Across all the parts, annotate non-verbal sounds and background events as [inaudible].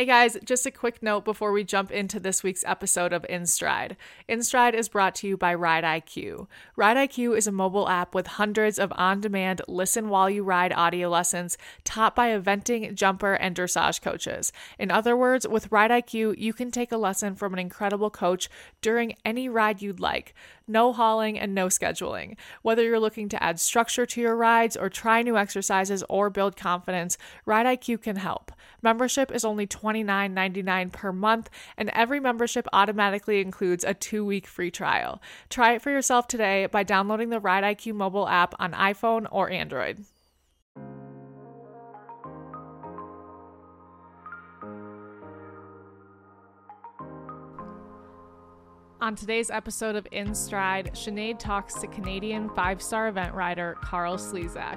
Hey guys, just a quick note before we jump into this week's episode of InStride. InStride is brought to you by Ride IQ. Ride IQ is a mobile app with hundreds of on demand listen while you ride audio lessons taught by eventing, jumper, and dressage coaches. In other words, with Ride IQ, you can take a lesson from an incredible coach during any ride you'd like. No hauling and no scheduling. Whether you're looking to add structure to your rides or try new exercises or build confidence, Ride IQ can help. Membership is only $29.99 per month, and every membership automatically includes a two week free trial. Try it for yourself today by downloading the Ride IQ mobile app on iPhone or Android. On today's episode of In Stride, Sinead talks to Canadian five star event rider Karl Slezak.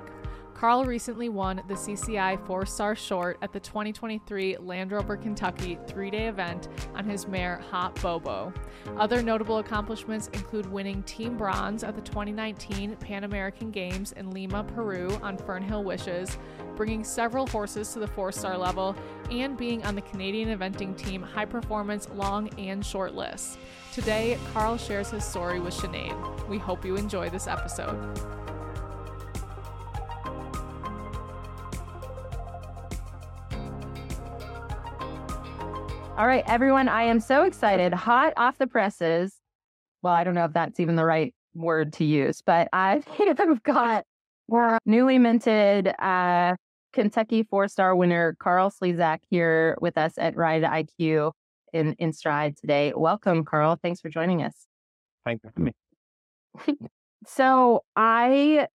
Karl recently won the CCI four star short at the 2023 Land Rover Kentucky three day event on his mare Hot Bobo. Other notable accomplishments include winning team bronze at the 2019 Pan American Games in Lima, Peru on Fernhill Wishes, bringing several horses to the four star level, and being on the Canadian eventing team high performance long and short lists. Today, Karl shares his story with Sinead. We hope you enjoy this episode. All right, everyone, I am so excited. Hot off the presses. Well, I don't know if that's even the right word to use, but [laughs] I've got newly minted uh, Kentucky four star winner Karl Slezak here with us at Ride IQ in, in Stride today. Welcome, Karl. Thanks for joining us. Thanks for having me. [laughs] so I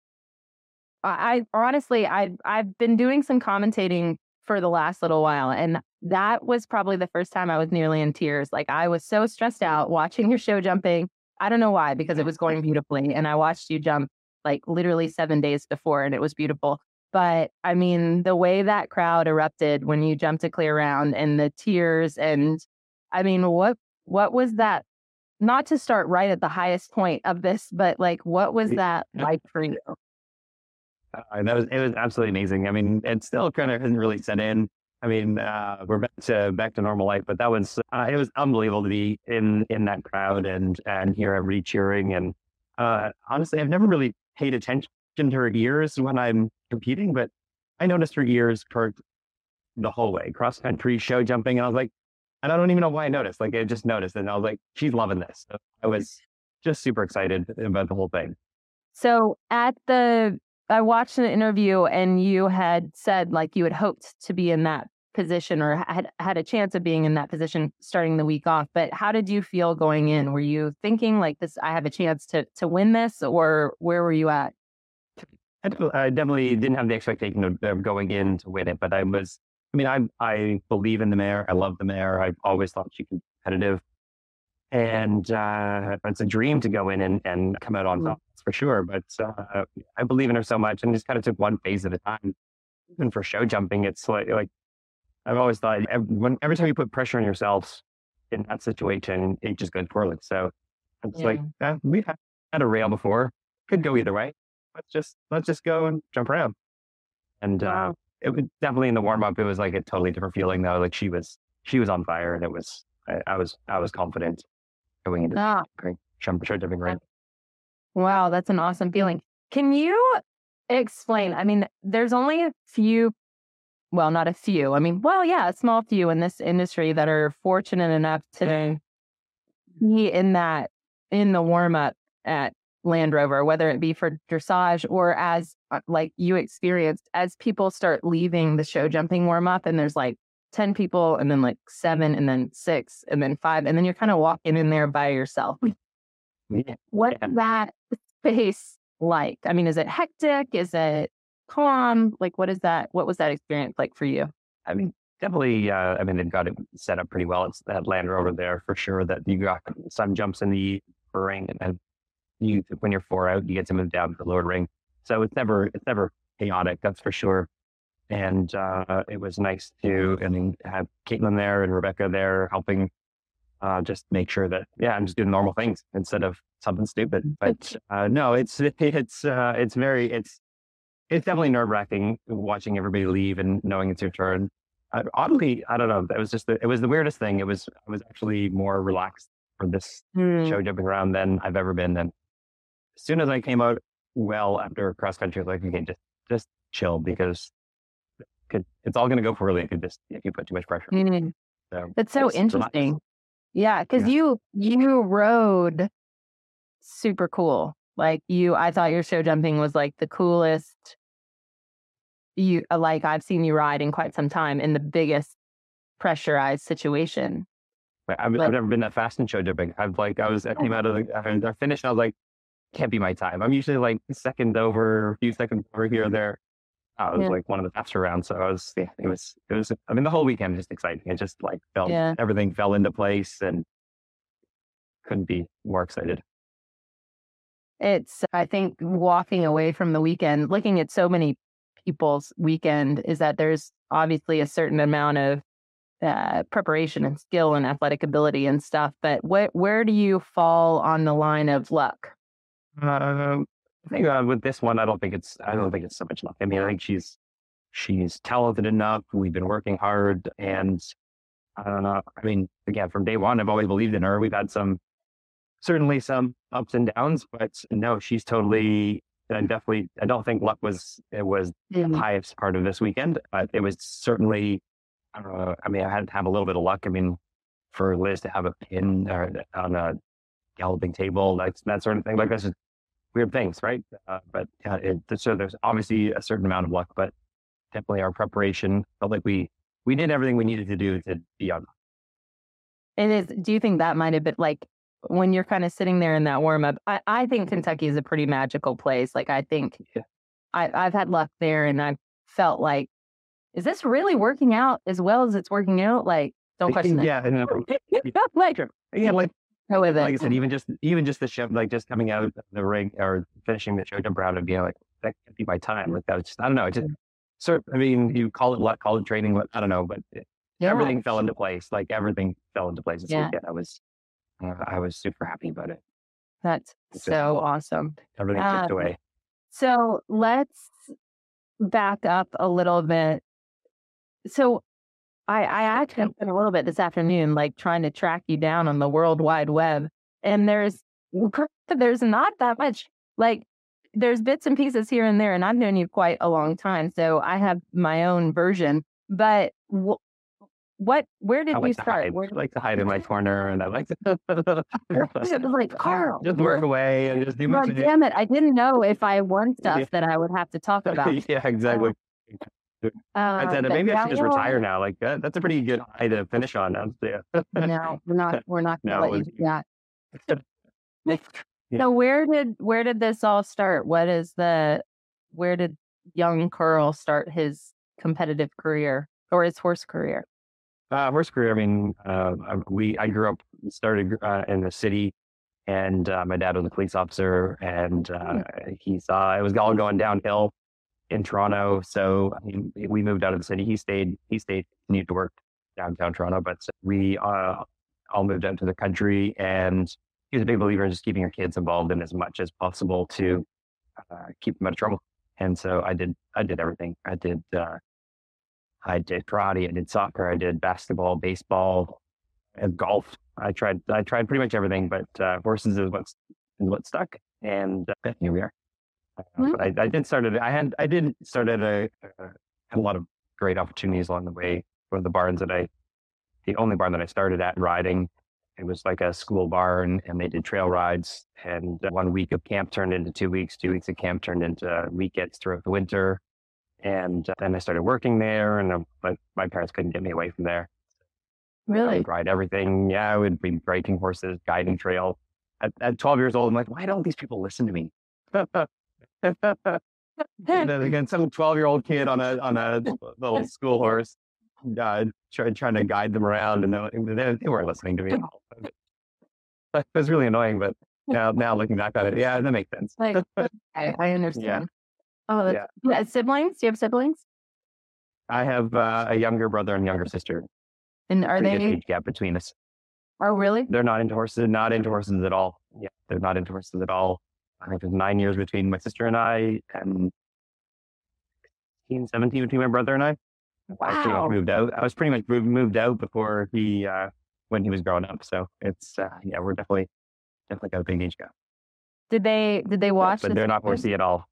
I honestly I've I've been doing some commentating for the last little while. And that was probably the first time I was nearly in tears. Like I was so stressed out watching your show jumping. I don't know why, because it was going beautifully. And I watched you jump like literally seven days before and it was beautiful. But I mean, the way that crowd erupted when you jumped a clear round and the tears and I mean, what what was that? Not to start right at the highest point of this, but like what was that like for you? Uh, that was it was absolutely amazing. I mean, it still kind of hasn't really set in. I mean, uh, we're back to back to normal life, but that was uh, it was unbelievable to be in in that crowd and and hear everybody cheering. And uh, honestly, I've never really paid attention to her ears when I'm competing, but I noticed her ears perked the whole way, cross country, show jumping, and I was like, and I don't even know why I noticed. Like I just noticed, and I was like, she's loving this. So I was just super excited about the whole thing. So at the I watched an interview and you had said like you had hoped to be in that position or had had a chance of being in that position starting the week off. But how did you feel going in? Were you thinking like this? I have a chance to to win this, or where were you at? I definitely didn't have the expectation of, going in to win it, but I was. I mean, I I believe in the mare. I love the mare. I've always thought she could be competitive, and uh, it's a dream to go in and, and come out on top for sure. But uh, I believe in her so much and just kind of took one phase at a time. Even for show jumping, it's like, like I've always thought every, when, every time you put pressure on yourself in that situation, it just goes poorly. So it's yeah. like, eh, we've had a rail before, could go either way. Let's just, let's just go and jump around. And uh, it was definitely in the warm up, it was like a totally different feeling though. Like she was, she was on fire and it was, I, I was, I was confident going into ah. show jumping range. Wow, that's an awesome feeling. Can you explain? I mean, there's only a few, well, not a few. I mean, well, yeah, a small few in this industry that are fortunate enough to be in that, in the warm up at Land Rover, whether it be for dressage or as uh, like you experienced, as people start leaving the show jumping warm up and there's like 10 people and then like seven and then six and then five. And then you're kind of walking in there by yourself. Yeah. What's that space like? I mean, is it hectic? Is it calm? Like, what is that? What was that experience like for you? I mean, definitely. Uh, I mean, they've got it set up pretty well. It's that Land Rover there for sure. That you got some jumps in the ring, and then you when you're four out, you get to move down to the lower ring. So it's never it's never chaotic. That's for sure. And uh, it was nice to and have Caitlin there and Rebecca there helping uh, just make sure that yeah, I'm just doing normal things instead of something stupid. But uh, no, it's [laughs] it's uh, it's very it's it's definitely nerve wracking watching everybody leave and knowing it's your turn. I, oddly, I don't know. It was just the, it was the weirdest thing. It was I was actually more relaxed for this Mm. show jumping around than I've ever been. And as soon as I came out well after cross country, like, okay, just just chill because it could, it's all going to go poorly if you just if you put too much pressure. Mm. So That's so interesting. Yeah, because Yeah. you you rode super cool. Like you, I thought your show jumping was like the coolest. You uh, like I've seen you ride in quite some time in the biggest pressurized situation. I've, I've never been that fast in show jumping. I've like I was I came out of the I, I finished. I was like, can't be my time. I'm usually like second over, a few seconds over here or there. I was Yeah. like one of the faster rounds. So I was yeah, it was it was. I mean, the whole weekend was just exciting. It just like felt Yeah. everything fell into place and couldn't be more excited. It's I think walking away from the weekend, looking at so many people's weekend, is that there's obviously a certain amount of uh, preparation and skill and athletic ability and stuff. But what where do you fall on the line of luck? Um, I think uh, with this one, I don't think it's I don't think it's so much luck. I mean, I think she's she's talented enough. We've been working hard, and I don't know. I mean, again, from day one, I've always believed in her. We've had some certainly some ups and downs, but no, she's totally. I definitely, I don't think luck was it was the highest part of this weekend. But it was certainly. I don't know. I mean, I had to have a little bit of luck. I mean, for Liz to have a pin or on a galloping table, that's that sort of thing. Like that's just weird things, right? Uh, but yeah, it, so there's obviously a certain amount of luck, but definitely our preparation felt like we we did everything we needed to do to be on. It is. Do you think that might have been like when you're kind of sitting there in that warm up? I, I think Kentucky is a pretty magical place. Like I think Yeah. I, I've had luck there, and I've felt like, is this really working out as well as it's working out? Like, don't question yeah, and, uh, it. like, yeah, like go with it. like I said, even just even just the show, like just coming out of the ring or finishing the show jump round and being like that can't be my time. Like that was just I don't know. It just sort. I mean, you call it luck, call it training. what- I don't know, but it, Yeah. everything fell into place. Like everything fell into place this Yeah. weekend. I was uh, I was super happy about it. That's It's just- so awesome. Everything Uh, ticked away. So let's back up a little bit. So I, I actually spent a little bit this afternoon, like trying to track you down on the World Wide Web. And there's there's not that much like there's bits and pieces here and there, and I've known you quite a long time. So I have my own version. But wh- what where did I you like to start? Where I like to hide in my [laughs] corner, and I like to like Carl. [laughs] just work away and just do thing. damn it. I didn't know if I won stuff Yeah. that I would have to talk [laughs] about. yeah, uh, exactly. I Uh, said maybe I should just retire now. Like that, that's a pretty good [laughs] high to finish on. Now. Yeah. No, we're not. We're not No, going to it let you do that. [laughs] Yeah. So where did where did this all start? What is the where did young Karl start his competitive career or his horse career? Uh, horse career. I mean, uh, I- we I grew up started uh, in the city, and uh, my dad was a police officer, and uh, he saw it was all going downhill in Toronto. So mean, we moved out of the city. He stayed. He stayed. Continued to work downtown Toronto, but we uh, all moved out to the country, and he was a big believer in just keeping your kids involved in as much as possible to uh, keep them out of trouble. And so I did. I did everything. I did. Uh, I did karate, I did soccer, I did basketball, baseball, and golf. I tried I tried pretty much everything, but uh, horses is what's is what stuck, and uh, here we are. Uh. But I, I did start at I had I did start at a uh, had a lot of great opportunities along the way. One of the barns that I, the only barn that I started at riding, it was like a school barn, and they did trail rides. And uh, one week of camp turned into two weeks. Two weeks of camp turned into weekends throughout the winter. And uh, then I started working there, and uh, my, my parents couldn't get me away from there. I Really? would ride everything. Yeah, I would be breaking horses, guiding trail. At, at 12 years old, I'm like, why don't these people listen to me? [laughs] and then [laughs] again, some 12 year old kid on a on a little school horse, uh, try, trying to guide them around, and they, they, they weren't listening to me. at. It was really annoying, but now now looking back on it, yeah, that makes sense. Like [laughs] I, I understand. Oh, that's, yeah. Siblings? Do you have siblings? I have uh, a younger brother and younger sister. And are Pretty they? age gap between us. Oh, really? They're not into horses, not into horses at all. Yeah, they're not into horses at all. I think there's nine years between my sister and I, and 16, 17 between my brother and I. I Wow. moved out. I was pretty much moved, moved out before he, uh, when he was growing up. So it's, uh, yeah, we're definitely, definitely got a big age gap. Did they did they watch but the they're not Simpsons? horsey at all.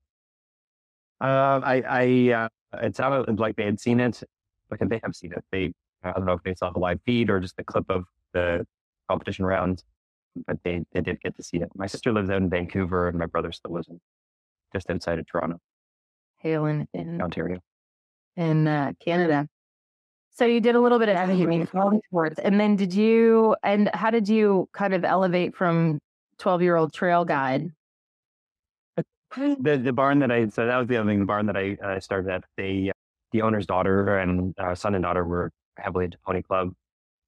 Uh, I, I, uh, it sounded like they had seen it, but they have seen it. They, I don't know if they saw the live feed or just the clip of the competition rounds, but they, they did get to see it. My sister lives out in Vancouver, and my brother still lives in just outside of Toronto, Halen in Ontario. in uh, Canada. So you did a little bit of everything, all the sports, and then did you? And how did you kind of elevate from twelve year old trail guide? The the barn that I so that was the other thing. The barn that I uh, started at. They the owner's daughter and uh, son and daughter were heavily into pony club,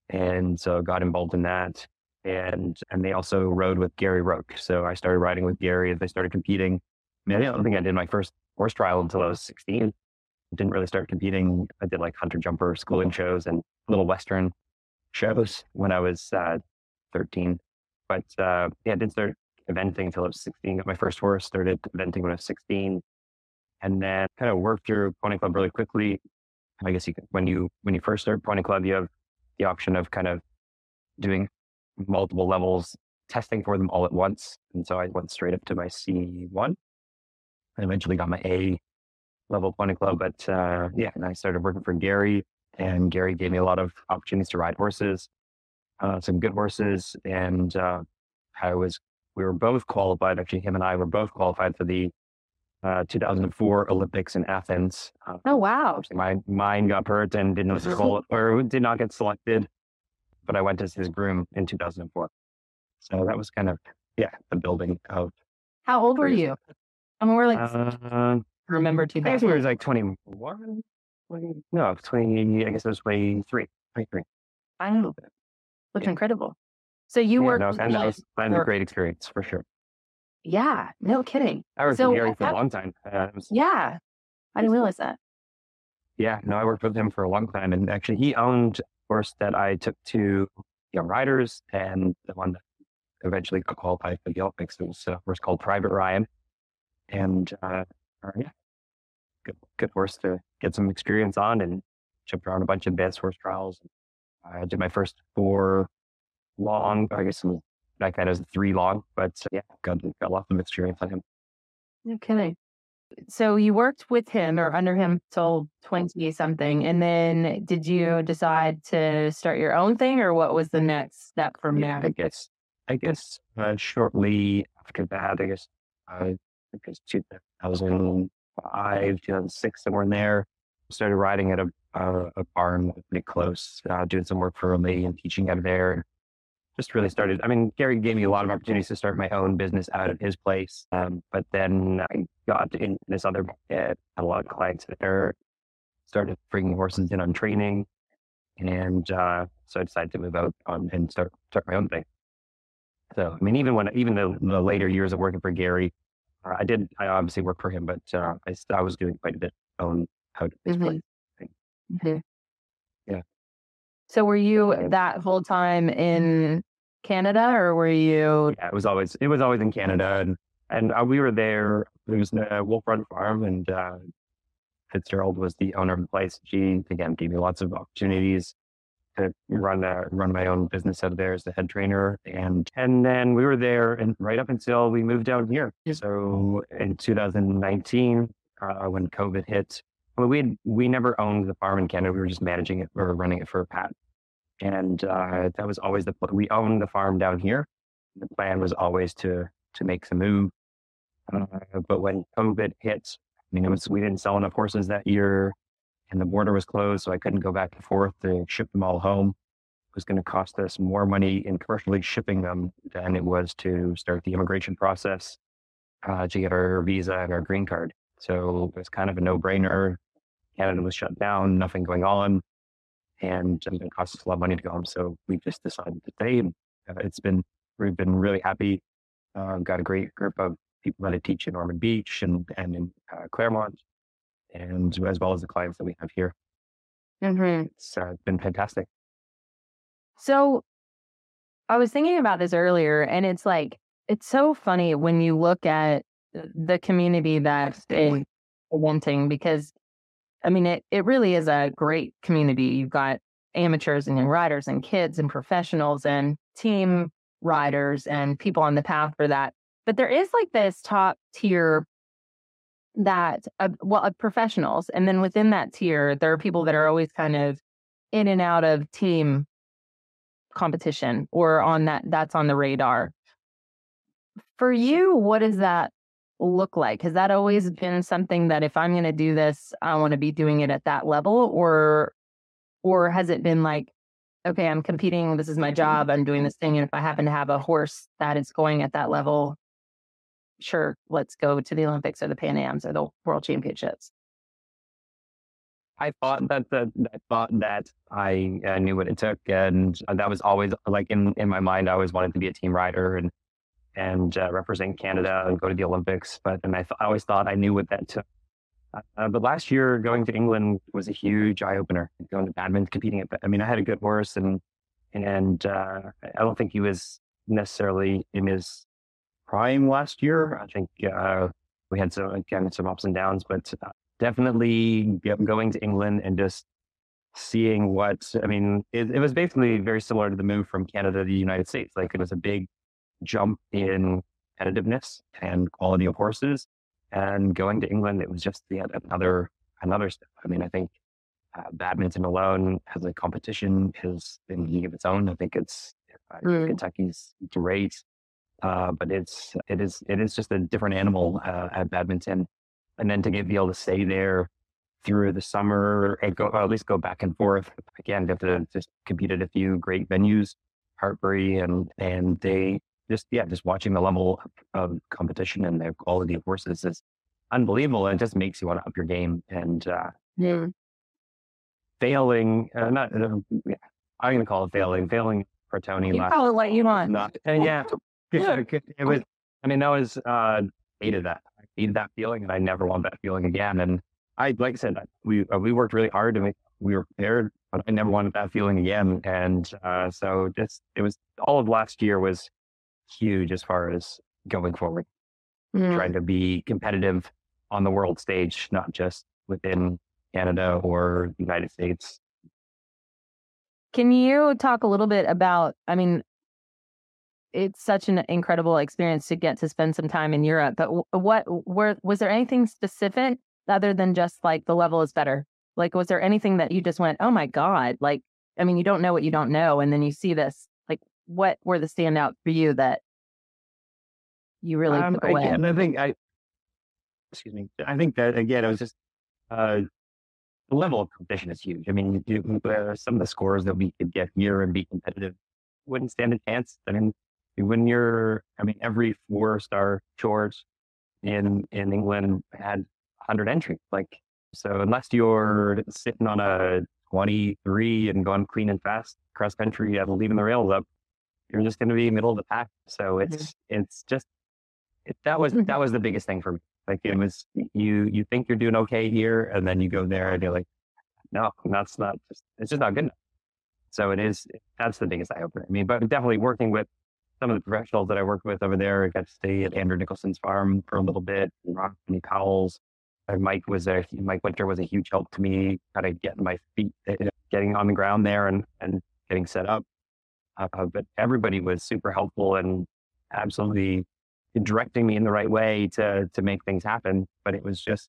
and so got involved in that. And and they also rode with Gary Roke. So I started riding with Gary as I started competing. I mean, I don't think I did my first horse trial until I was sixteen. Didn't really start competing. I did like hunter jumper schooling shows and little western shows when I was uh, thirteen. But uh, yeah, I did start eventing until I was 16. Got my first horse, started eventing when I was 16, and then kind of worked through Pony Club really quickly. I guess you when you when you first start Pony Club, you have the option of kind of doing multiple levels, testing for them all at once. And so I went straight up to my C1. I eventually got my A level Pony Club, but uh, yeah, and I started working for Gary, and Gary gave me a lot of opportunities to ride horses, uh, some good horses, and uh, I was we were both qualified. Actually, him and I were both qualified for the uh, 2004 Olympics in Athens. Uh, Oh wow! my mine got hurt and didn't [laughs] or did not get selected, but I went as his groom in 2004. So that was kind of yeah the building of. How old were you? I mean, we're like Uh, remember two I guess we was like 21. 20, no, 20. I guess it was 23. 23. Wow, looks incredible. So you Yeah, worked, no, and that was, or- a great experience for sure. yeah, no kidding. I was So, with for a long time. Uh, was- Yeah, I didn't realize that. Yeah, no, I worked with him for a long time, and actually, he owned a horse that I took to Young Riders, and the one that eventually qualified for the Olympics. It was a horse called Private Ryan, and uh, uh, yeah, good, good horse to get some experience on, and jumped around a bunch of advanced horse trials. I did my first four long, I guess back then it was three long, but uh, yeah, got got lots of experience on him. Kidding. So you worked with him or under him till twenty something, and then did you decide to start your own thing, or what was the next step from yeah, I guess, I guess uh, shortly after that, I guess, uh, I guess 2005, 2006, somewhere in there, started riding at a, uh, a barn pretty close, uh, doing some work for me and teaching out of there. Just really started. I mean, Gary gave me a lot of opportunities to start my own business out of his place. Um, but then I got in this other market, had a lot of clients there, started bringing horses in on training. And uh, so I decided to move out on and start start my own thing. So I mean, even when even the, the later years of working for Gary, uh, I did I obviously worked for him, but uh, I, I was doing quite a bit on out of his Mhm. place. Mhm. Yeah. So were you that whole time in Canada, or were you? Yeah, it was always it was always in Canada, and and uh, we were there. It was a Wolf Run Farm, and uh, Fitzgerald was the owner of the place. She again gave me lots of opportunities to run uh, run my own business out of there as the head trainer, and and then we were there and right up until we moved down here. So in 2019, uh, when COVID hit, well, we had, we never owned the farm in Canada. We were just managing it. or running it for a Pat, and uh, that was always the we owned the farm down here. The plan was always to to make the move, uh, but when COVID hit, I mean, it was we didn't sell enough horses that year, and the border was closed, so I couldn't go back and forth to ship them all home. It was going to cost us more money in commercially shipping them than it was to start the immigration process uh, to get our visa and our green card. So it was kind of a no brainer. Canada was shut down, nothing going on, and it was going to cost us a lot of money to go home. So we just decided to stay. And uh, it's been we've been really happy. Uh, got a great group of people that I teach in Norman Beach and and in uh, Claremont, and as well as the clients that we have here. Mhm. It's uh, been fantastic. So I was thinking about this earlier, and it's like it's so funny when you look at the community that's in eventing because I mean, it, it really is a great community. You've got amateurs and young riders and kids and professionals and team riders and people on the path for that. But there is like this top tier that, uh, well, of professionals. And then within that tier, there are people that are always kind of in and out of team competition or on that, that's on the radar. For you, what does that look like? Has that always been something that if I'm going to do this, I want to be doing it at that level? Or, or has it been like, okay, I'm competing, this is my job, I'm doing this thing. And if I happen to have a horse that is going at that level, sure, let's go to the Olympics or the Pan Ams or the World Championships. I thought that I thought that I uh, knew what it took, and that was always like in in my mind. I always wanted to be a team rider and and uh, represent Canada and go to the Olympics. But and I, th- I always thought I knew what that took. Uh, but last year, going to England was a huge eye opener. Going to badminton, competing at, I mean, I had a good horse, and and uh, I don't think he was necessarily in his prime last year. I think uh, we had some again some ups and downs, but uh, definitely going to England and just seeing what I mean. It, it was basically very similar to the move from Canada to the United States. Like it was a big jump in competitiveness and quality of horses. And going to England, it was just yet another another step. I mean, I think uh, badminton alone has a competition is in league of its own. I think it's uh, mm. Kentucky's great, uh, but it's it is it is just a different animal uh, at badminton. And then to get, be able to stay there through the summer and go, or at least go back and forth again, have to just compete at a few great venues, Hartpury and and they just yeah, just watching the level of competition and the quality of horses is unbelievable, and it just makes you want to up your game. And uh, yeah. failing, uh, not uh, yeah, I'm going to call it failing. Failing for Tony. You last, call it what you want. Not, uh, yeah, [laughs] [laughs] it was. I mean, that was uh, hated that. I hated that feeling, and I never want that feeling again. And I, like I said, we uh, we worked really hard to make we were prepared, but I never wanted that feeling again. And uh, so just it was all of last year was huge as far as going forward, mm. trying to be competitive on the world stage, not just within Canada or the United States. Can you talk a little bit about? I mean, it's such an incredible experience to get to spend some time in Europe. But what were was there anything specific other than just like the level is better? Like, was there anything that you just went, oh my god? Like, I mean, you don't know what you don't know, and then you see this what were the standout for you that you really um, took away? Again, I think I, excuse me, I think that again, it was just uh, the level of competition is huge. I mean, you, uh, some of the scores that we could get here and be competitive wouldn't stand a chance. I mean, when you're, I mean, every four star short in in England had 100 entries. Like, so unless you're sitting on a 23 and going clean and fast cross country and leaving the rails up, you're just going to be middle of the pack. So mm-hmm. it's mm-hmm. it's just it, that was that was the biggest thing for me. Like it was you you think you're doing okay here, and then you go there and you're like, no, that's not just it's just not good enough. So it is that's the biggest eye opener. I mean, but definitely working with some of the professionals that I worked with over there. I got to stay at Andrew Nicholson's farm for a little bit. And Rodney Powell's. And Mike was a Mike Winter was a huge help to me, kind of getting my feet, eh, getting on the ground there, and and getting set up. Uh, but everybody was super helpful and absolutely directing me in the right way to to make things happen. But it was just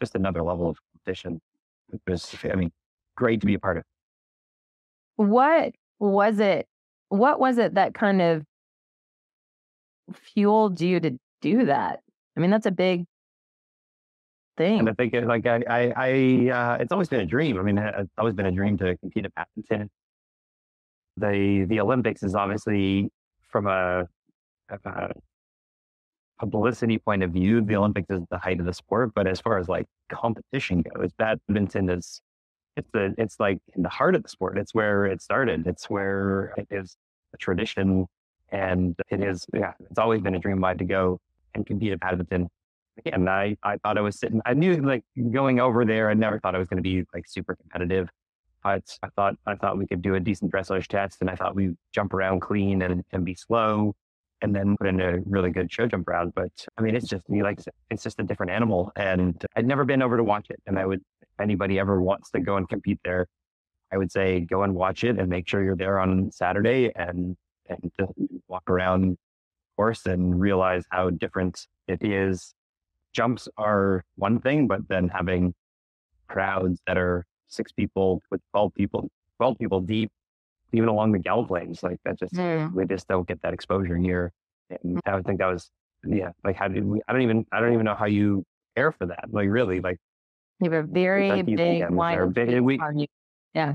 just another level of competition. It was, I mean, great to be a part of. What was it? What was it that kind of fueled you to do that? I mean, that's a big thing. And I think, like, I, I, I uh, it's always been a dream. I mean, it's always been a dream to compete at badminton the the Olympics is obviously from a, a publicity point of view, the Olympics is the height of the sport. But as far as like competition goes, badminton is it's the it's like in the heart of the sport. It's where it started. It's where it is a tradition, and it is yeah. It's always been a dream of mine to go and compete at badminton. Again, I I thought I was sitting. I knew like going over there. I never thought I was going to be like super competitive. I, I thought I thought we could do a decent dressage test, and I thought we'd jump around clean and, and be slow, and then put in a really good show jump round. But I mean, it's just me like it's just a different animal, and I'd never been over to watch it, and I would anybody ever wants to go and compete there, I would say go and watch it and make sure you're there on Saturday and and walk around course and realize how different it is. Jumps are one thing, but then having crowds that are six people with 12 people, 12 people deep, even along the gallop lanes, like that just, Mm. we just don't get that exposure here. And I would think that was, yeah, like how did we, I don't even, I don't even know how you care for that. Like really, like You have a very big big- we- you. Yeah,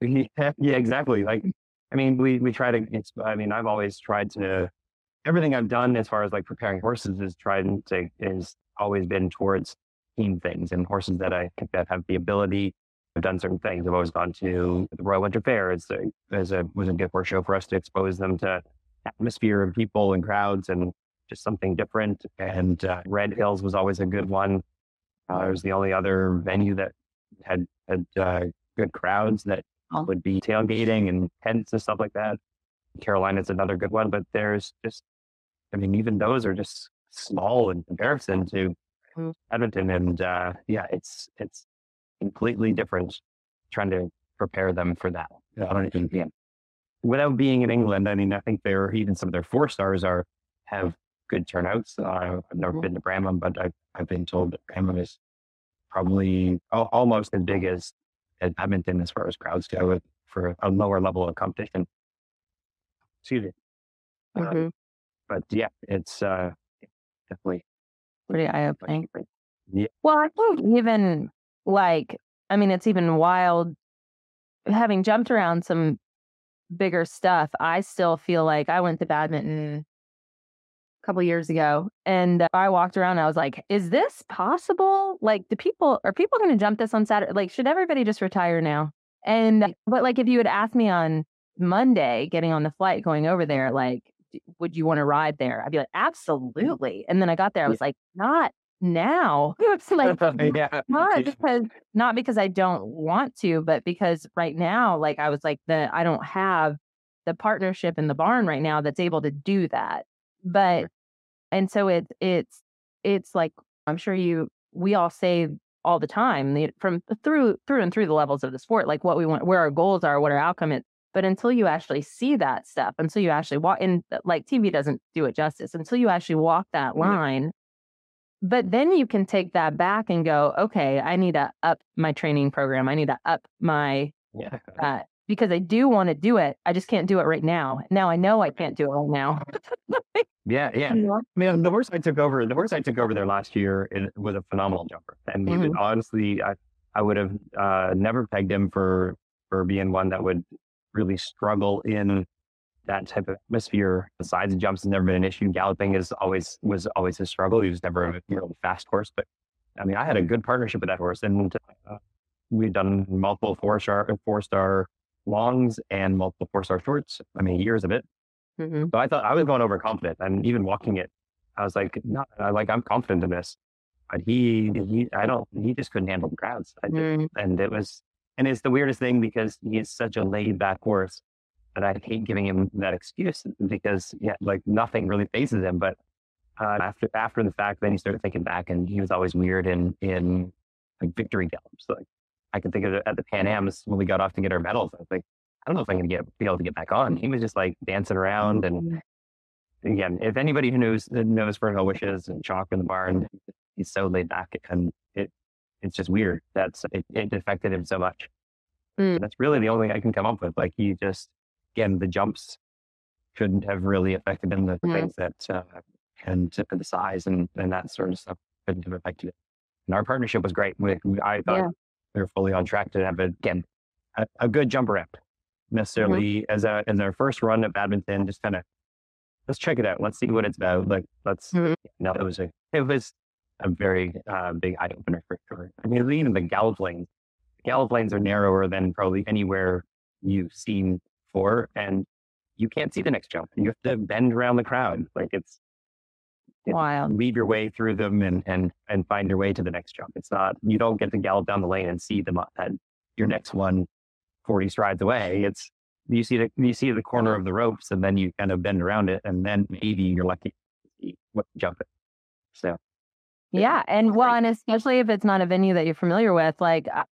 yeah, [laughs] exactly. Like, I mean, we we try to. It's. I mean, I've always tried to. Everything I've done as far as like preparing horses is tried to is always been towards team things and horses that I think that have the ability. I've done certain things. I've always gone to the Royal Winter Fair as a, as a was a good horse show for us to expose them to atmosphere and people and crowds and just something different. And uh, Red Hills was always a good one. Uh, it was the only other venue that had had uh, good crowds that Oh. would be tailgating and tents and stuff like that. Carolina's another good one, but there's just, I mean, even those are just small in comparison to. Badminton, and uh, yeah, it's it's completely different. Trying to prepare them for that. I don't even, yeah. Without being in England, I mean, I think they're even some of their four stars are have good turnouts. Uh, I've never Mhm. been to Bramham, but I've, I've been told that Bramham is probably al- almost as big as, as Badminton as far as crowds go for a lower level of competition. Excuse me. Uh, Mhm. but yeah, it's uh, definitely. Pretty eye opening. Yeah. Well, I think even like, I mean, it's even wild having jumped around some bigger stuff. I still feel like I went to badminton a couple years ago and uh, I walked around. And I was like, is this possible? Like, do people, are people going to jump this on Saturday? Like, should everybody just retire now? And, but like, if you had asked me on Monday, getting on the flight, going over there, like, would you want to ride there? I'd be like, mm. absolutely. And then I got there, I Yeah. was like, not now. [laughs] It's like, [laughs] oh, yeah. not [laughs] because not because I don't want to, but because right now, like I was like the I don't have the partnership in the barn right now that's able to do that. But Sure. and so it's it's it's like I'm sure you we all say all the time from through through and through the levels of the sport, like what we want, where our goals are, what our outcome is. But until you actually see that stuff, until you actually walk in, like TV doesn't do it justice, until you actually walk that line, but then you can take that back and go, okay, I need to up my training program. I need to up my, Yeah. uh, because I do want to do it. I just can't do it right now. Now I know I can't do it right now. Yeah. [laughs] Yeah. I mean, the horse I took over, the horse I took over there last year it was a phenomenal jumper. And was- honestly, I, I would have uh, never pegged him for, for being one that would really struggle in that type of atmosphere. The size jumps has never been an issue. Galloping is always, was always a struggle. He was never a really fast horse, but I mean, I had a good partnership with that horse and uh, we've done multiple four star, four star longs and multiple four star shorts. I mean, years of it. Mhm. So I thought I was going overconfident, and even walking it, I was like, "No, I- like I'm confident in this." But he, he, I don't. He just couldn't handle the crowds, just- Mm, and it was, and it's the weirdest thing because he is such a laid back horse that I hate giving him that excuse because yeah, like nothing really faces him. But uh, after after the fact, then he started thinking back, and he was always weird in in like victory gallops. Like I can think of it at the Pan Ams when we got off to get our medals. I was like, I don't know if I'm gonna get be able to get back on. He was just like dancing around and again, if anybody who knows knows Fernhill Wishes and Chalk in the barn, he's so laid back and it it's just weird. That's it, it affected him so much. Mm. That's really the only thing I can come up with. Like he just again the jumps couldn't have really affected him. The Mm. things that uh, and the size and and that sort of stuff couldn't have affected it. And our partnership was great. We, I thought Yeah. we were fully on track to have a, again a, a good jump around. Necessarily as a as our first run at badminton, just kind of let's check it out. Let's see what it's about. Like let's Mhm. no, it was a it was a very uh, big eye opener for sure. I mean, even the gallop lanes, gallop lanes are narrower than probably anywhere you've seen before, and you can't see the next jump. You have to bend around the crowd. Like it's. Wild. weave your way through them and and and find your way to the next jump. It's not you don't get to gallop down the lane and see them at your next one 40 strides away. It's you see the you see the corner of the ropes and then you kind of bend around it and then maybe you're lucky to see what jump it. So Yeah. And well, and especially if it's not a venue that you're familiar with, like uh,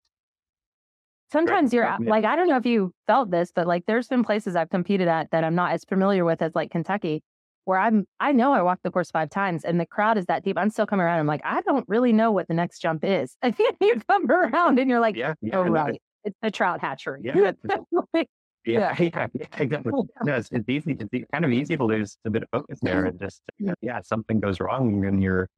sometimes you're Yeah. like, I don't know if you felt this, but like there's been places I've competed at that I'm not as familiar with as like Kentucky, where I'm, I know I walked the course five times and the crowd is that deep. I'm still coming around. I'm like, I don't really know what the next jump is. [laughs] And you come around and you're like, Yeah. yeah, oh, right. It's a trout hatchery. Yeah. [laughs] Like, Yeah, yeah, yeah, exactly. [laughs] No, it's, it's easy. It's kind of easy to lose a bit of focus there, and just yeah, something goes wrong, and you're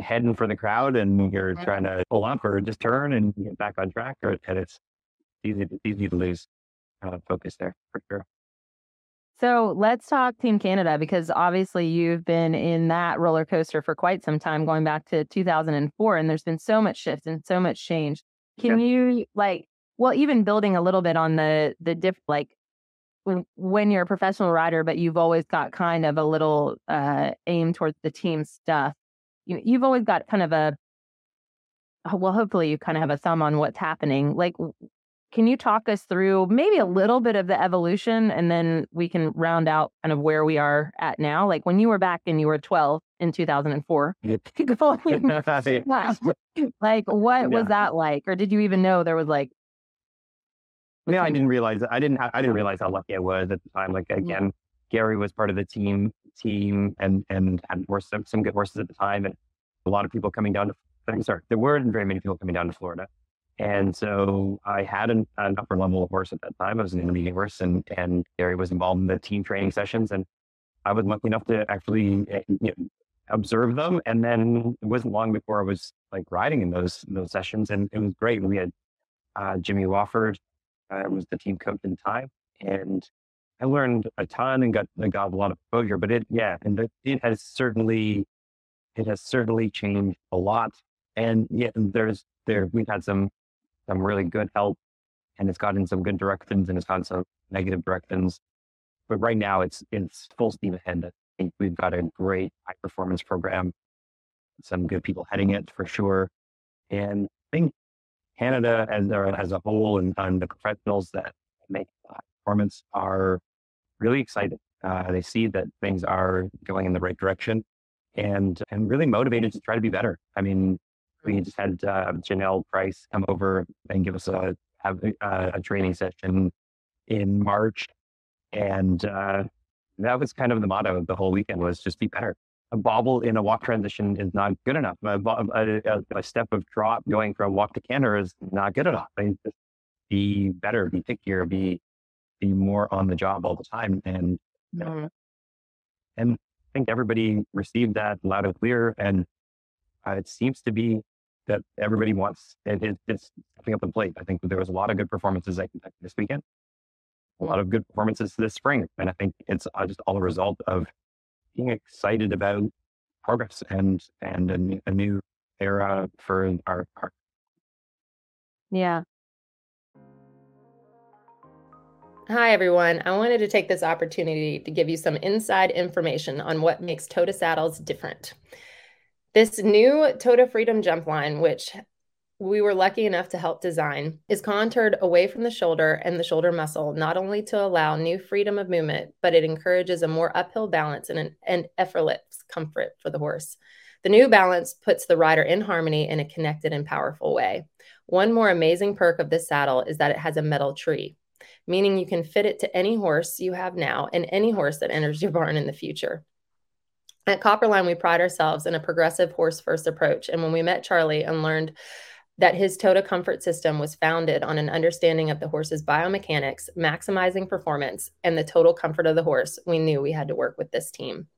heading for the crowd, and you're Yeah. trying to pull up or just turn and get back on track, or and it's easy. It's easy to lose uh, focus there for sure. So let's talk Team Canada because obviously you've been in that roller coaster for quite some time, going back to 2004, and there's been so much shift and so much change. Can you like, well, even building a little bit on the the diff, like when when you're a professional rider, but you've always got kind of a little uh aim towards the team stuff. You you've always got kind of a well, hopefully you kind of have a thumb on what's happening. Like can you talk us through maybe a little bit of the evolution and then we can round out kind of where we are at now? Like when you were back and you were 12 in 2004, going [laughs] [laughs] [laughs] like what was that like? Or did you even know there was like, Yeah, I didn't realize I didn't I didn't realize how lucky I was at the time. Like again, Gary was part of the team team and and had horse, some, some good horses at the time, and a lot of people coming down to. I'm sorry, there weren't very many people coming down to Florida, and so I had an, an upper level horse at that time. I was an intermediate horse, and and Gary was involved in the team training sessions, and I was lucky enough to actually uh, you know, observe them. And then it wasn't long before I was like riding in those those sessions, and it was great. We had uh, Jimmy Wofford uh, was the team coach at the time, and I learned a ton and got got a lot of exposure. But it, yeah, and it, it has certainly, it has certainly changed a lot. And yeah, there's there we've had some some really good help, and it's gotten some good directions, and it's gotten some negative directions. But right now, it's it's full steam ahead. I think we've got a great high performance program, some good people heading it for sure, and I think Canada as a, as a whole and, and the professionals that make high performance are really excited. Uh, they see that things are going in the right direction and and really motivated to try to be better. I mean, we just had uh, Janelle Price come over and give us a have a, a training session in March, and uh, that was kind of the motto of the whole weekend was just be better. A bobble in a walk transition is not good enough. A, a, a- step of drop going from walk to canter is not good enough. I mean, be better, be pickier, be be more on the job all the time. And Mm, and I think everybody received that loud and clear. And uh, it seems to be that everybody wants it, it, it's stepping up the plate. I think there was a lot of good performances this weekend, a lot of good performances this spring. And I think it's uh, just all a result of being excited about progress and and a, new- a new era for our, our yeah. Hi, everyone. I wanted to take this opportunity to give you some inside information on what makes Tota saddles different. This new Tota Freedom jump line, which we were lucky enough to help design, is contoured away from the shoulder and the shoulder muscle, not only to allow new freedom of movement, but it encourages a more uphill balance and an and effortless comfort for the horse. The new balance puts the rider in harmony in a connected and powerful way. One more amazing perk of this saddle is that it has a metal tree meaning you can fit it to any horse you have now and any horse that enters your barn in the future. At Copperline, we pride ourselves in a progressive horse first approach. And when we met Charlie and learned that his Tota comfort system was founded on an understanding of the horse's biomechanics, maximizing performance, and the total comfort of the horse, we knew we had to work with this team.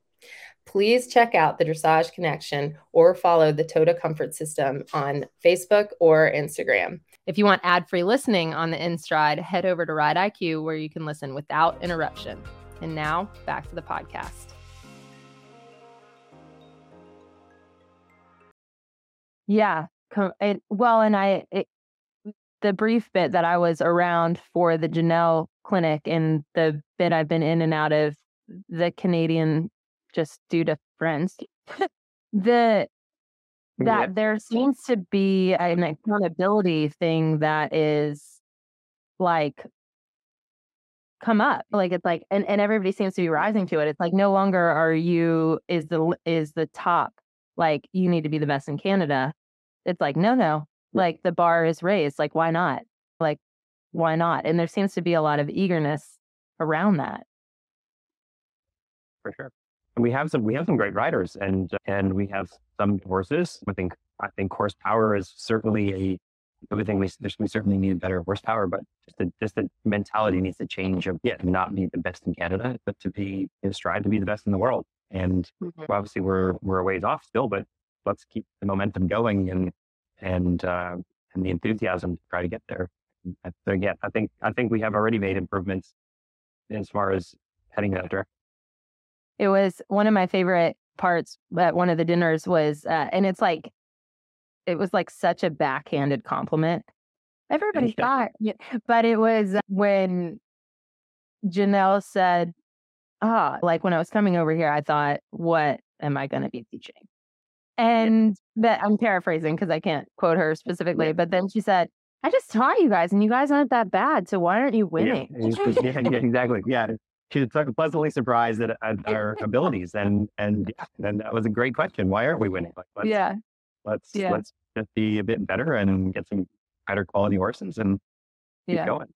Please check out the Dressage Connection or follow the Tota Comfort System on Facebook or Instagram. If you want ad free listening on the InStride, head over to Ride IQ where you can listen without interruption. And now back to the podcast. Yeah. It, well, and I, it, the brief bit that I was around for the Janelle clinic and the bit I've been in and out of the Canadian just due to friends, [laughs] the, that Yeah. there seems to be an accountability thing that is like come up like it's like and, and everybody seems to be rising to it it's like no longer are you is the is the top like you need to be the best in Canada. It's like, no, no, like the bar is raised. Like, why not? Like, why not? And there seems to be a lot of eagerness around that. For sure. And we have some we have some great riders and and we have some horses. I think I think horsepower is certainly a everything we, we certainly need better horsepower, but just the just the mentality needs to change of yeah, not be the best in Canada, but to be you know, strive to be the best in the world. And mm-hmm. obviously we're we're a ways off still, but let's keep the momentum going and and uh, and the enthusiasm to try to get there. So again, I think I think we have already made improvements as far as heading that direction. It was one of my favorite parts at one of the dinners was, uh, and it's like it was like such a backhanded compliment. Everybody thought, but it was when Janelle said, "Ah, like when I was coming over here, I thought, what am I going to be teaching?" And that I'm paraphrasing because I can't quote her specifically, but then she said, I just taught you guys and you guys aren't that bad. So why aren't you winning? Yeah, [laughs] yeah, yeah exactly. Yeah. She was pleasantly surprised at, at our [laughs] abilities. And, and, and that was a great question. Why aren't we winning? Like, let's, yeah. Let's, yeah. let's just be a bit better and get some better quality horses and keep yeah. going.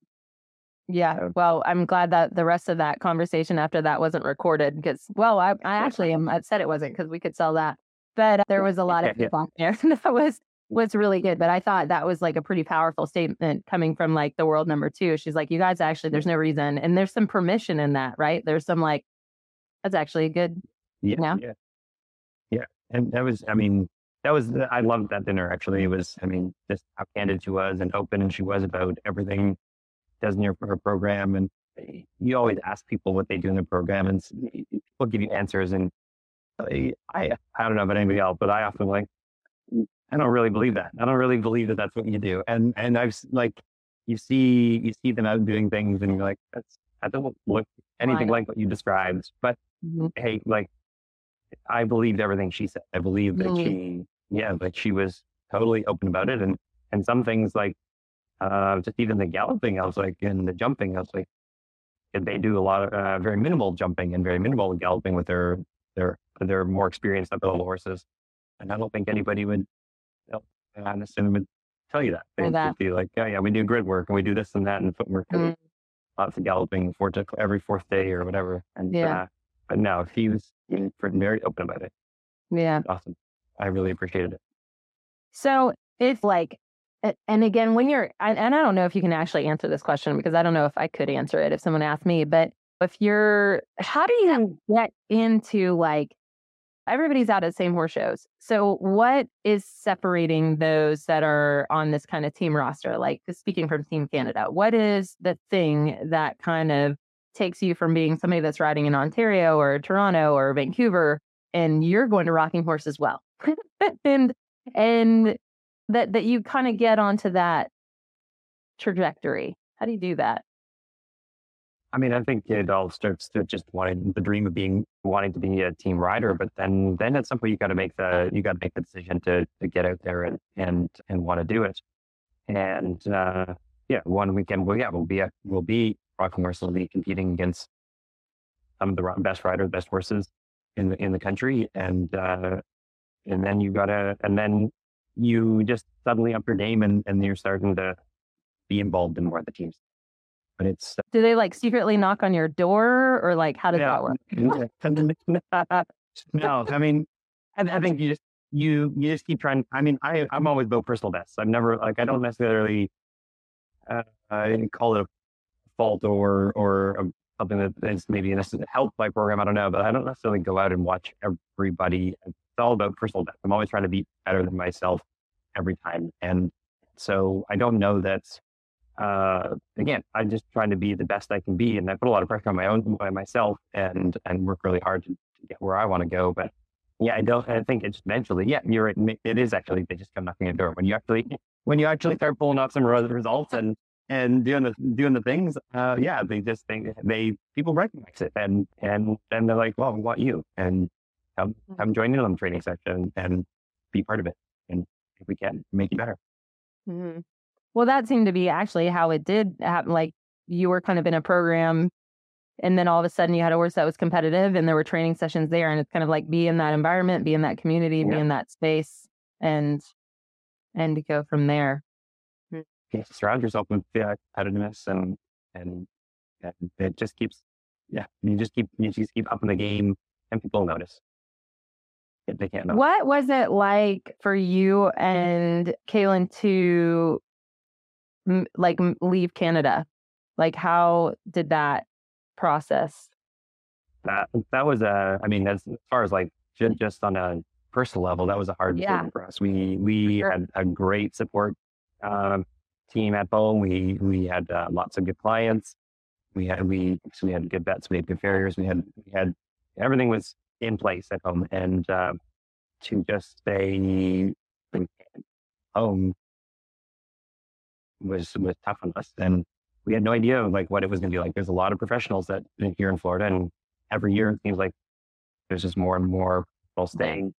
Yeah. Well, I'm glad that the rest of that conversation after that wasn't recorded because, well, I, I actually am upset it wasn't because we could sell that. But uh, there was a lot of [laughs] people yeah. there [laughs] that was was really good. But I thought that was like a pretty powerful statement coming from like the world number two. She's like, you guys actually, there's no reason. And there's some permission in that, right? There's some like, that's actually a good. Yeah. Yeah. Yeah. And that was, I mean, that was, I loved that dinner actually. It was, I mean, just how candid she was and open and she was about everything does in her, her program. And you always ask people what they do in the program and people give you answers. And uh, I, I, I don't know about anybody else, but I often like, I don't really believe that. I don't really believe that that's what you do. And and I've like you see you see them out doing things, and you're like, that's that doesn't look anything like what you described. But mm-hmm. hey, like I believed everything she said. I believe that mm-hmm. she, yeah, like she was totally open about it. And and some things like uh, just even the galloping, I was like, and the jumping, I was like, they do a lot of uh, very minimal jumping and very minimal galloping with their their their more experienced upper level horses. And I don't think anybody would I necessarily would tell you that. They'd that. be like, oh, yeah, we do grid work and we do this and that and footwork mm. and lots of galloping four to, every fourth day or whatever. And yeah. Uh, but no, he was very open about it. Yeah. Awesome. I really appreciated it. So it's like, and again, when you're, and I don't know if you can actually answer this question because I don't know if I could answer it if someone asked me, but if you're, how do you get into like everybody's out at same horse shows. So what is separating those that are on this kind of team roster? Like speaking from Team Canada, what is the thing that kind of takes you from being somebody that's riding in Ontario or Toronto or Vancouver and you're going to rocking horse as well? [laughs] and and that that you kind of get onto that trajectory. How do you do that? I mean, I think it all starts to just wanting the dream of being wanting to be a team rider, but then then at some point you got to make the you got to make the decision to to get out there and and and want to do it. And uh, yeah, one weekend, well, yeah, we'll be a, we'll be Rocking Horse will be competing against some of the best riders, best horses in the in the country, and uh, and then you gotta and then you just suddenly up your game and and you're starting to be involved in more of the teams but it's do they like secretly knock on your door or like how does that work? [laughs] No. I mean I, I, think you just you you just keep trying i mean i i'm always about personal bests i've never like i don't necessarily uh, I call it a fault or or a, something that is maybe an help by program i don't know but i don't necessarily go out and watch everybody it's all about personal best. I'm always trying to be better than myself every time and so i don't know that uh, again, I'm just trying to be the best I can be, and I put a lot of pressure on my own by myself, and and work really hard to, to get where I want to go. But yeah, I don't. I think it's eventually. Yeah, you're right. It is actually they just come knocking at the door when you actually when you actually start pulling off some results and and doing the doing the things. Uh, yeah, they just think they people recognize it, and and then they're like, well, we want you, and come come join in on the training section and be part of it, and if we can make it better. Well, that seemed to be actually how it did happen. Like you were kind of in a program and then all of a sudden you had a horse that was competitive and there were training sessions there and it's kind of like be in that environment be in that community yeah. be in that space and and to go from there yeah, surround yourself with uh, competitiveness and and and it just keeps yeah you just keep you just keep up in the game and people notice they can't know. what was it like for you and kaylin to like leave canada like how did that process? That that was a. I mean, as, as far as like just, just on a personal level, that was a hard yeah. for us. We we sure. had a great support um, team at Bone. We we had uh, lots of good clients. We had we so we had good vets. We had good farriers. We had we had everything was in place at home, and uh, to just stay home was was tough on us. And we had no idea of, like what it was going to be like. There's a lot of professionals that here in Florida, and every year it seems like there's just more and more people staying,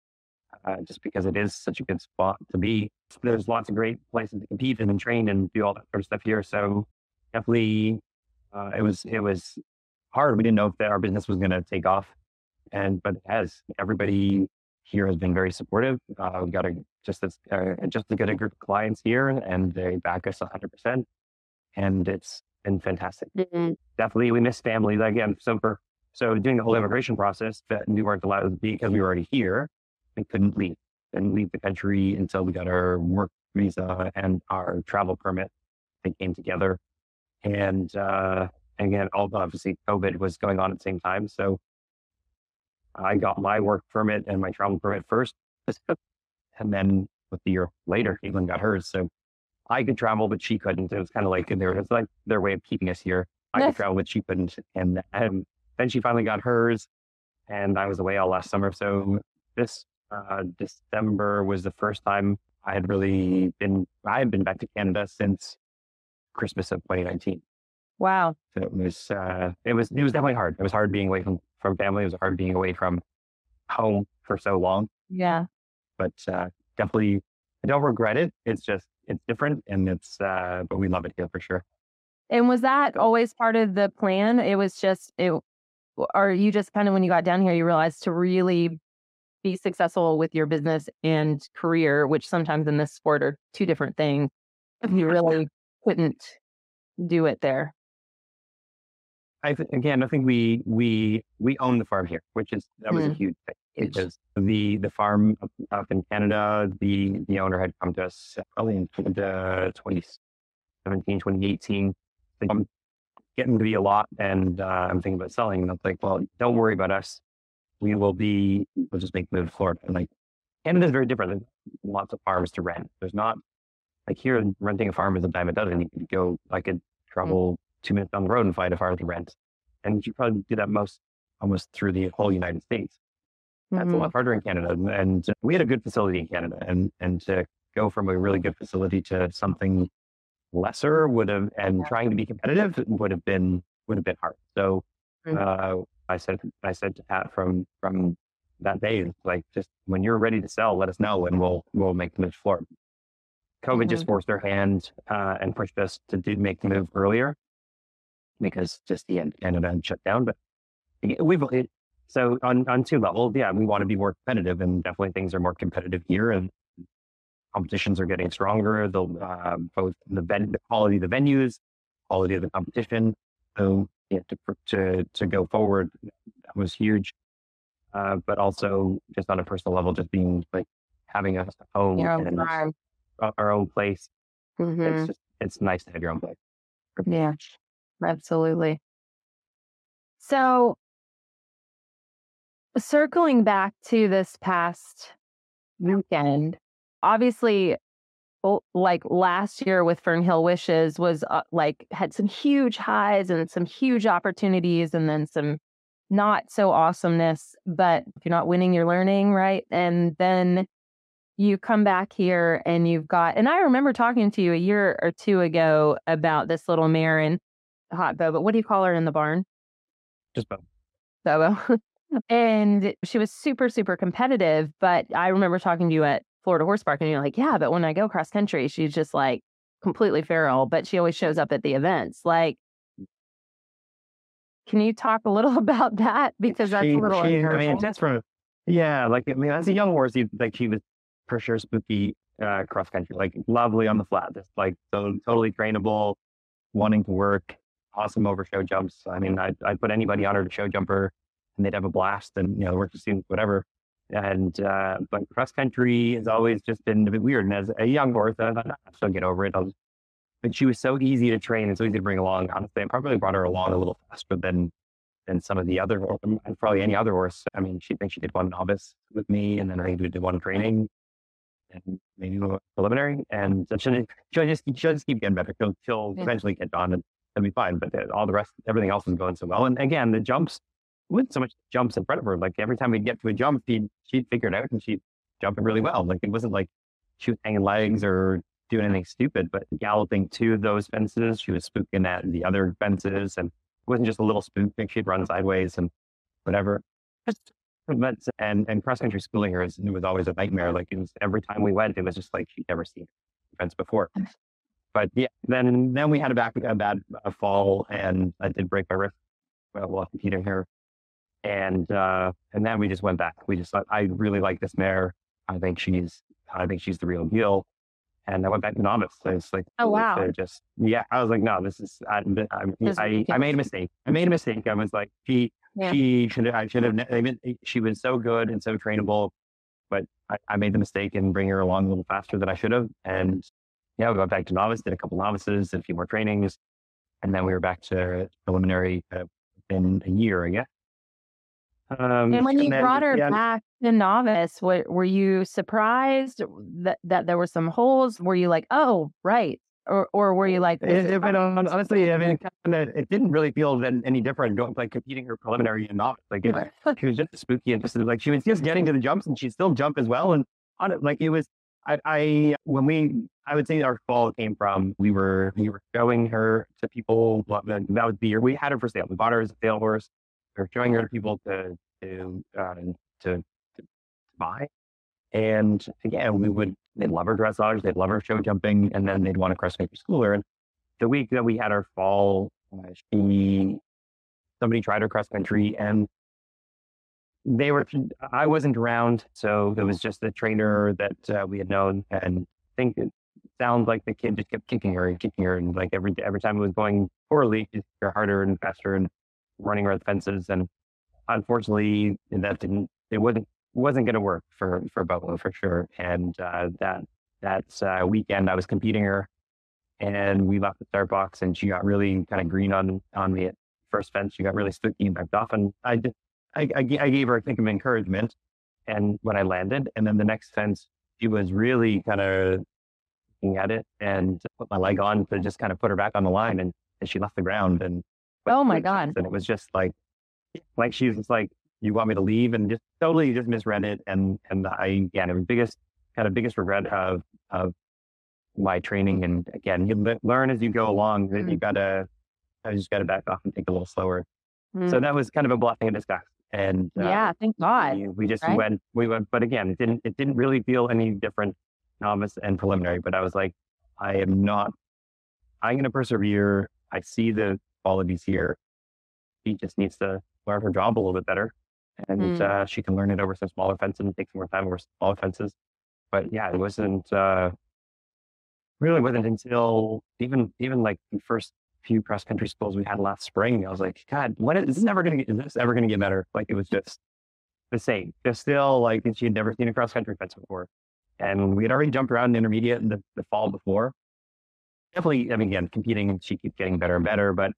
uh, just because it is such a good spot to be. There's lots of great places to compete and, train and do all that sort of stuff here. So definitely, uh, it was it was hard. We didn't know if our business was going to take off, and but it has. Everybody here has been very supportive. Uh, we got a just as uh, just a good group of clients here, and they back us 100 percent and it's been fantastic. Mm-hmm. Definitely, we miss family again. So for so doing the whole immigration process, that we weren't allowed to be because we were already here. We couldn't leave and leave the country until we got our work visa and our travel permit. They came together, and uh, again, all obviously COVID was going on at the same time. So I got my work permit and my travel permit first, [laughs] and then with the year later, Caitlin got hers. So I could travel, but she couldn't. It was kind of like there was like their way of keeping us here. I could travel, but she couldn't. And, and then she finally got hers, and I was away all last summer. So this uh, December was the first time I had really been. I had been back to Canada since Christmas of 2019. Wow. So it was. Uh, it was. It was definitely hard. It was hard being away from from family. It was hard being away from home for so long. Yeah. But uh, definitely, I don't regret it. It's just it's different and it's uh but we love it here for sure and was that always part of the plan it was just it or you just kind of when you got down here you realized to really be successful with your business and career which sometimes in this sport are two different things you [laughs] really couldn't do it there I th- again, I think we we we own the farm here, which is that was mm. a huge thing because the the farm up, up, in Canada, the the owner had come to us probably in 2017, 2018. I'm getting to be a lot, and uh, I'm thinking about selling. And I'm like, well, don't worry about us. We will be. We'll just make move to Florida. And like Canada is very different. There's lots of farms to rent. There's not like here renting a farm is a dime a dozen. You could go. I could mm. travel. Two minutes down the road and find a farm to rent. And you probably do that most almost through the whole United States. That's mm-hmm. a lot harder in Canada. And we had a good facility in Canada. And and to go from a really good facility to something lesser would have and trying to be competitive would have been would have been hard. So mm-hmm. uh, I said I said to Pat from from that day, like just when you're ready to sell, let us know and we'll we'll make the move forward. COVID mm-hmm. just forced their hand uh, and pushed us to do make the move earlier because just the end, and shut down. But we've it, so on on two levels, yeah, we want to be more competitive, and definitely things are more competitive here, and competitions are getting stronger. The uh, both the ven- the quality of the venues, quality of the competition. So yeah, to to to go forward, that was huge. Uh, but also just on a personal level, just being like having a home and our own place. Mm-hmm. It's just it's nice to have your own place. Yeah. Absolutely. So, circling back to this past weekend, obviously, like last year with Fernhill Wishes was uh, like had some huge highs and some huge opportunities, and then some not so awesomeness. But if you're not winning, you're learning, right? And then you come back here and you've got, and I remember talking to you a year or two ago about this little mare, and hot Bobo. What do you call her in the barn? Just Bobo. Bobo. [laughs] and she was super, super competitive. But I remember talking to you at Florida Horse Park, and you're like, yeah, but when I go cross country, she's just like completely feral, but she always shows up at the events. Like, Can you talk a little [laughs] about that because that's she, a little she, I mean, just from yeah, like I mean, as a young horse, like she was for sure spooky uh, cross country, like lovely on the flat, just like so totally trainable, wanting to work, awesome over show jumps. I mean, I'd, I'd put anybody on her to show jumper, and they'd have a blast, and you know, work the students, whatever. And uh, but cross country has always just been a bit weird. And as a young horse, I thought, I'll still get over it. I'll, but she was so easy to train and so easy to bring along. Honestly, I probably brought her along a little faster than than some of the other, and probably any other horse. I mean, she thinks she did one novice with me, and then I think we did one training, and maybe a preliminary. And she'll, she'll just she'll just keep getting better. She'll, she'll Yeah. eventually get on, and it'll be fine. But uh, all the rest, everything else is going so well. And again, the jumps wasn't so much jumps in front of her. Like every time we'd get to a jump, she'd she'd figure it out, and she'd jump it really well. Like it wasn't like she was hanging legs or doing anything stupid, but galloping to those fences, she was spooking at the other fences, and it wasn't just a little spook. Like she'd run sideways and whatever. And and cross country schooling her was always a nightmare. Like it was every time we went, it was just like she'd never seen fence before. But yeah, then then we had a back a bad a fall, and I did break my wrist while competing here, and uh, and then we just went back. We just thought I really like this mare. I think she's I think she's the real deal. And I went back to novice. So it's like Oh, wow. just yeah. I was like, no, this is I I, I, I made a mistake. I made a mistake. I was like, she Yeah. she should have I should have. I mean, she was so good and so trainable, but I, I made the mistake in bringing her along a little faster than I should have. And yeah, we went back to novice, did a couple novices, did a few more trainings, and then we were back to preliminary uh, in a year, I guess. Um, And when you then- brought her yeah, back to novice, what, were you surprised that, that there were some holes? Were you like, oh, right? Or, or were you like, It, it, honestly, I mean, it, kinda, it didn't really feel any different going like competing her preliminary and novice. Like it, [laughs] she was just spooky and just like she was just getting to the jumps and she'd still jump as well. And on it, like it was, I, I when we, I would say our fall came from we were we were showing her to people. That was the year we had her for sale. We bought her as a sale horse. We were showing her to people to to uh, to, to buy. And again, we would they'd love her dressage, they'd love her show jumping, and then they'd want to cross country school her. And the week that we had our fall, uh, she somebody tried her cross country and they were I wasn't around, so it was just the trainer that uh, we had known, and I think it sounds like the kid just kept kicking her and kicking her, and like every every time it was going poorly, just harder and faster and running the fences, and unfortunately that didn't it wasn't wasn't going to work for for Buffalo for sure, and uh, that that uh, weekend I was competing her, and we left the start box, and she got really kind of green on on me at first fence. She got really spooky and backed off, and I did, I, I, I gave her a kick of encouragement, and when I landed, and then the next fence, she was really kind of looking at it and put my leg on to just kind of put her back on the line, and, and she left the ground, and Oh my God. and it was just like, like she was just like, you want me to leave, and just totally just misread it, and and I yeah, it was biggest kind of biggest regret of of my training, and again, you learn as you go along that you gotta, I just gotta back off and take a little slower. So Mm, that was kind of a blessing in disguise, and uh, yeah, thank God. we, we just right? went we went but again it didn't it didn't really feel any different novice and preliminary but i was like i am not i'm going to persevere i see the qualities here she just needs to learn her job a little bit better and Mm. uh, she can learn it over some smaller fences and take some more time over smaller fences but yeah it wasn't uh really wasn't until even even like the first few cross country schools we had last spring i was like god when is this never going to get is this ever going to get better like it was just the same. Just still like she had never seen a cross country fence before. And we had already jumped around in intermediate in the, the fall before. Definitely, I mean, again, competing, she keeps getting better and better, but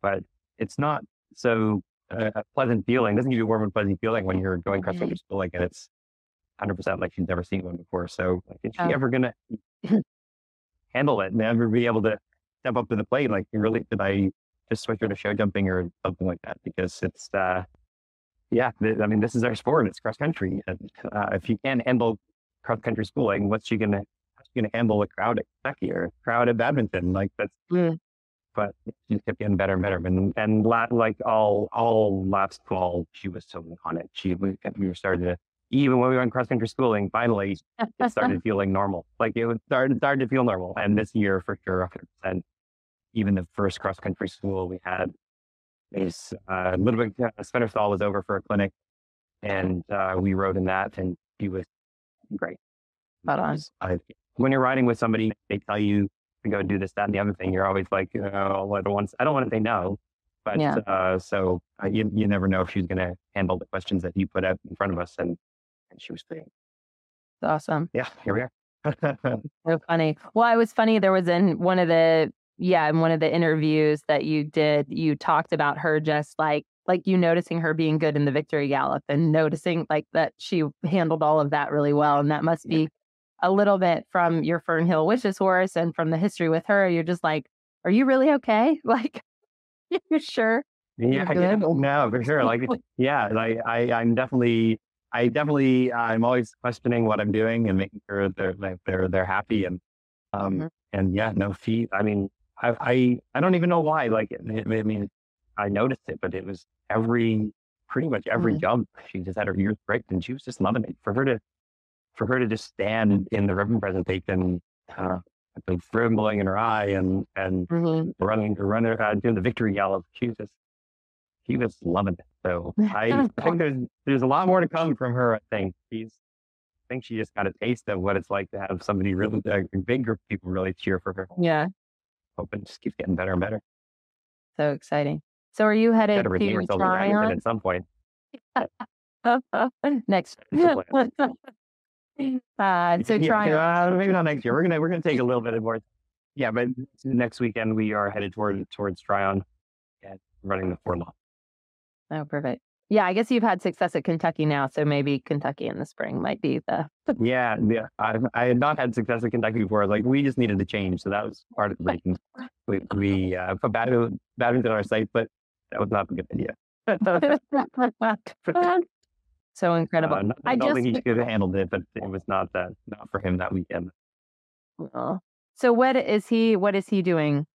but it's not so uh, a pleasant feeling. It doesn't give you a warm and pleasant feeling when you're going cross country school like and it's 100% like she's never seen one before. So like, is she Oh. ever gonna [clears throat] handle it and ever be able to step up to the plate? Like, really, did I just switch her to show jumping or something like that? Because it's uh yeah, th- I mean, this is our sport. It's cross country. And, uh, if you can't handle cross country schooling, what's she gonna? How's she gonna handle a crowd at Kentucky or a crowd at Badminton? Like that's. Mm. But she kept getting better and better. And and la- like all all last fall, she was so on it. She we, we were starting to even when we went cross country schooling. Finally, it started [laughs] feeling normal. Like it started started to feel normal. And this year, for sure, 100. percent Even the first cross country school we had, is uh, a little bit, uh, Stall was over for a clinic and uh, we rode in that and he was great. Spot on. I, when you're riding with somebody, they tell you to go do this, that, and the other thing. You're always like, oh, I don't want, I don't want to say no. But Yeah. uh, so uh, you, you never know if she's going to handle the questions that you put out in front of us. And, and she was great. It's awesome. Yeah, here we are. [laughs] So funny. Well, it was funny. There was in one of the yeah, in one of the interviews that you did, you talked about her just like like you noticing her being good in the victory gallop and noticing like that she handled all of that really well. And that must Yeah. be a little bit from your Fernhill Wishes horse and from the history with her. You're just like, are you really okay? [laughs] Like, you sure? Yeah, yeah, oh, no, for sure. Like, [laughs] yeah, like I, I'm definitely, I definitely, I'm always questioning what I'm doing and making sure they're like, they're they're happy and, um, Mhm. and yeah, no feet. I mean, I, I, I don't even know why. Like, it, it- I mean, I noticed it, but it was every, pretty much every Mhm. jump. She just had her ears pricked and she was just loving it. For her to, for her to just stand in the ribbon presentation, uh, the trembling in her eye and and Mhm. running running uh, doing the victory gallop. She was just she was loving it. So [laughs] I, think there's there's a lot more to come from her. I think she's I think she just got a taste of what it's like to have somebody really a big group of people really cheer for her. Yeah. hoping just keeps getting better and better. So exciting. So are you headed to to herself in Tryon at some point. [laughs] next? [laughs] Uh, so Yeah, Tryon. uh, maybe not next year. We're gonna we're gonna take a little bit of more. Yeah, but next weekend we are headed toward towards Tryon and running the four long. Oh, perfect. Yeah, I guess you've had success at Kentucky now, so maybe Kentucky in the spring might be the. [laughs] Yeah, yeah. I, I had not had success at Kentucky before. Like we just needed to change, so that was part of the reason we we uh, put batteries batteries on our site, but that was not a good idea. [laughs] so [laughs] incredible. Uh, not- I, I don't think he could have handled it, but it was not that not for him that weekend. Aw. So what is he? What is he doing?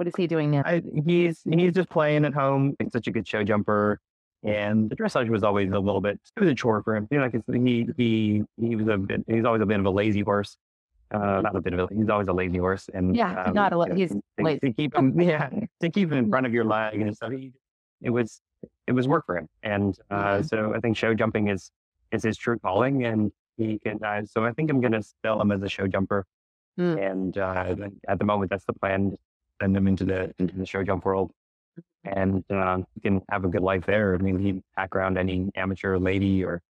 What is he doing now? I, he's he's just playing at home. He's such a good show jumper, and the dressage was always a little bit. It was a chore for him. You know, like he he he was a bit. He's always a bit of a lazy horse. Uh, not a bit of a. He's always a lazy horse, and Yeah, um, not a you know, he's to, lazy. to keep [laughs] him. Yeah, to keep him in front of your leg and stuff. He, it was it was work for him, and uh, Mhm. so I think show jumping is is his true calling, and he can. Uh, so I think I'm going to sell him as a show jumper, Mm. and uh, at the moment that's the plan. Send him into the into the show jump world, and uh, can have a good life there. I mean, he hack around any amateur lady or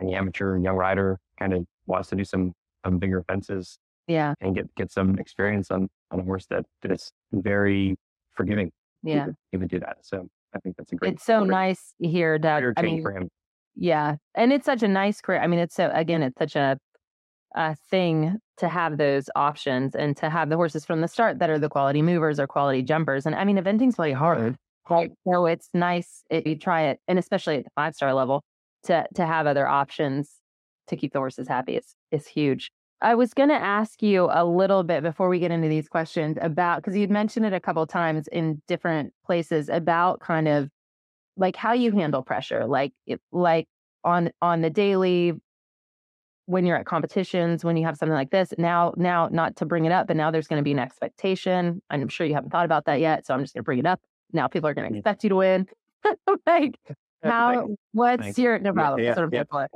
any amateur young rider kind of wants to do some some bigger fences Yeah, and get get some experience on on a horse that is very forgiving. yeah. would do that. So I think that's a great. It's so nice here that I mean, for him. Yeah. And it's such a nice career. I mean, it's so, again, it's such a, a thing to have those options and to have the horses from the start that are the quality movers or quality jumpers. And I mean, eventing's really hard. Right. So it's nice if you try it, and especially at the five star level, to to have other options to keep the horses happy is is huge. I was going to ask you a little bit before we get into these questions about because you'd mentioned it a couple times in different places about kind of like how you handle pressure, like it, like on on the daily when you're at competitions when you have something like this now now not to bring it up but now there's going to be an expectation. I'm sure you haven't thought about that yet so i'm just going to bring it up. Now people are going to expect you to win. [laughs] Like how what's Thanks. your no problem yeah, sort of yeah.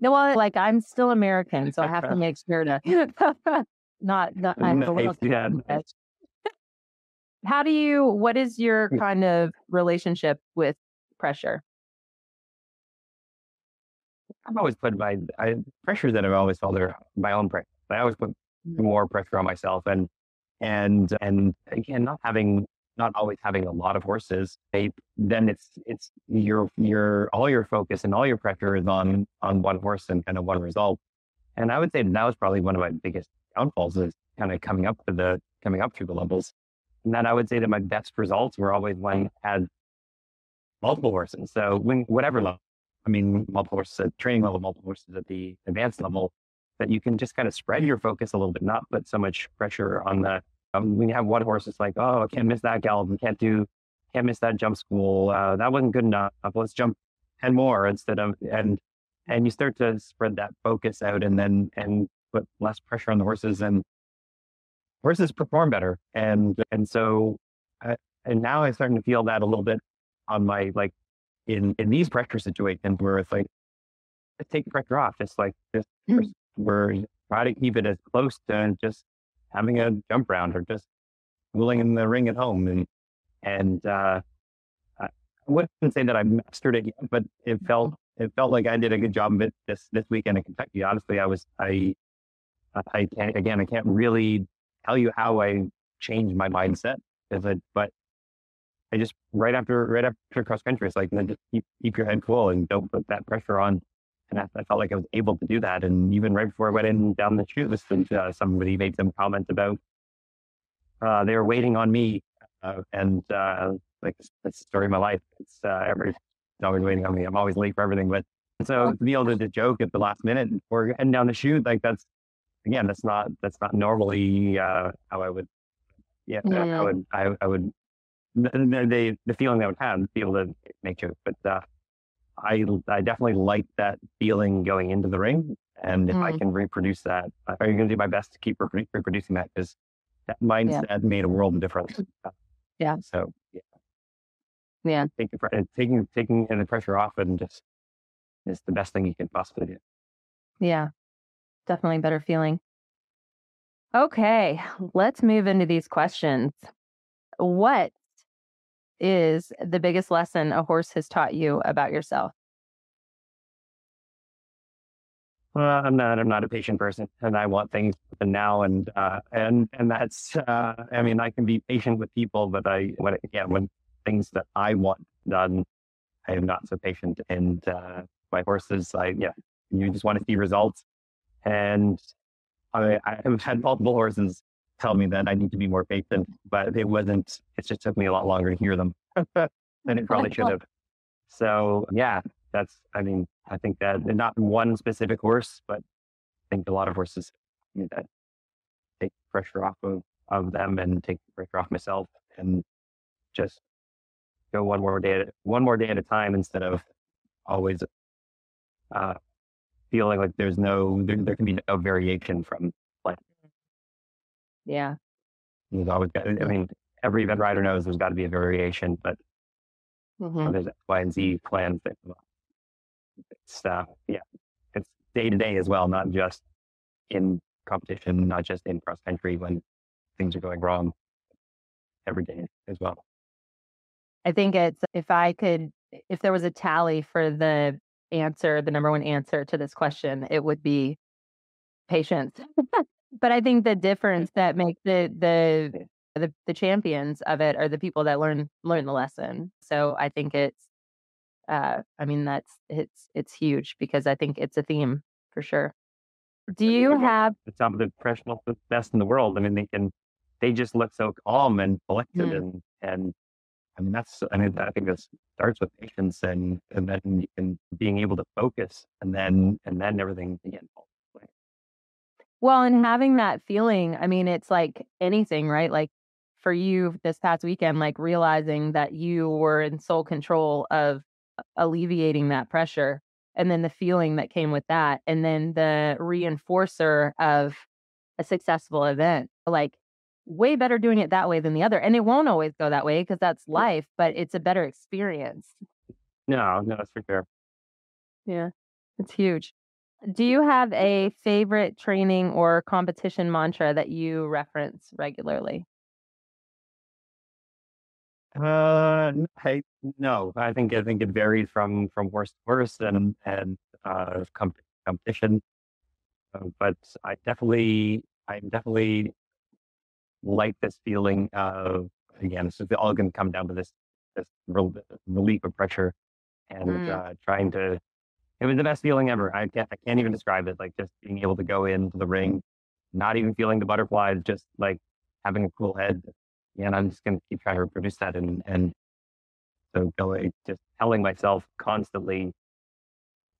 no well like i'm still american so i have to [laughs] make sure to [laughs] not, not i have a little yeah, how do you what is your kind of relationship with pressure I've always put my I, pressures that I've always felt are my own pressure. I always put Mm. more pressure on myself, and and and again, not having not always having a lot of horses, they, then it's it's your your all your focus and all your pressure is on on one horse and kind of one result. And I would say that was probably one of my biggest downfalls is kind of coming up to the coming up through the levels. And then I would say that my best results were always when I had multiple horses. So when whatever level. I mean, multiple horses at training level, multiple horses at the advanced level, that you can just kind of spread your focus a little bit, not put so much pressure on the. Um, when you have one horse, it's like, oh, I can't miss that gallop, can't do, can't miss that jump school. Uh, that wasn't good enough. Let's jump ten more instead of and and you start to spread that focus out, and then and put less pressure on the horses, and horses perform better. And and so I, and now I'm starting to feel that a little bit on my like in in these pressure situations where it's like just take the pressure off. Just like just mm. we're try to keep it as close to just having a jump round or just willing in the ring at home and and uh, I wouldn't say that I mastered it, yet, but it felt it felt like I did a good job of it this this weekend in Kentucky. Honestly, I was I I can't again I can't really tell you how I changed my mindset, I, but I just right after right after cross country, it's like then just keep keep your head cool and don't put that pressure on. And I, I, felt like I was able to do that. And even right before I went in down the chute, uh, somebody made some comment about uh, they were waiting on me, uh, and uh, like that's the story of my life. It's uh, every always waiting on me. I'm always late for everything, but so to be able to, to joke at the last minute or heading down the chute, like that's again, that's not that's not normally uh, how I would. Yeah, yeah. I would I, I would the, the feeling I would have, to be able to make jokes. But uh, I I definitely like that feeling going into the ring, and if mm. I can reproduce that, I'm going to do my best to keep re- reproducing that because that mindset yeah. made a world of difference. Yeah. So yeah, yeah, taking taking taking the pressure off and just is the best thing you can possibly do. Yeah, definitely better feeling. Okay, let's move into these questions. What is the biggest lesson a horse has taught you about yourself? Well, I'm not. I'm not a patient person, and I want things now. And uh, and and that's. Uh, I mean, I can be patient with people, but I when again when things that I want done, I am not so patient. And uh, my horses, I yeah, you just want to see results. And I, I have had multiple horses tell me that I need to be more patient, but it wasn't, it just took me a lot longer to hear them [laughs] than it probably should have. So yeah, that's, I mean, I think that not one specific horse, but I think a lot of horses you know, that take pressure off of, of them and take pressure off myself and just go one more day, at, one more day at a time instead of always uh, feeling like there's no, there, there can be no variation from yeah. There's always got, I mean, every event rider knows there's got to be a variation, but mm-hmm. there's X, Y, and Z plans that It's, uh, yeah, it's day to day as well, not just in competition, not just in cross country when things are going wrong every day as well. I think it's if I could, if there was a tally for the answer, the number one answer to this question, it would be patience. [laughs] But I think the difference that makes the the the the champions of it are the people that learn learn the lesson. So I think it's uh I mean that's it's it's huge because I think it's a theme for sure. Do you have the top of the professional the best in the world? I mean they can they just look so calm and collected mm. and and I mean that's I mean I think this starts with patience and and then and being able to focus and then and then everything again well, and having that feeling, I mean, it's like anything, right? Like for you this past weekend, like realizing that you were in sole control of alleviating that pressure and then the feeling that came with that and then the reinforcer of a successful event like way better doing it that way than the other and it won't always go that way because that's life but it's a better experience. No no that's for sure. Yeah it's huge do you have a favorite training or competition mantra that you reference regularly? Uh, I no, I think I think it varies from from horse to horse and and uh comp- competition. Uh, but I definitely, I definitely like this feeling of again, it's all going to come down to this this relief of pressure and mm. uh, trying to it was the best feeling ever. I can't, I can't even describe it. Like just being able to go into the ring, not even feeling the butterflies, just like having a cool head. Yeah, and I'm just going to keep trying to reproduce that. And, and so going, just telling myself constantly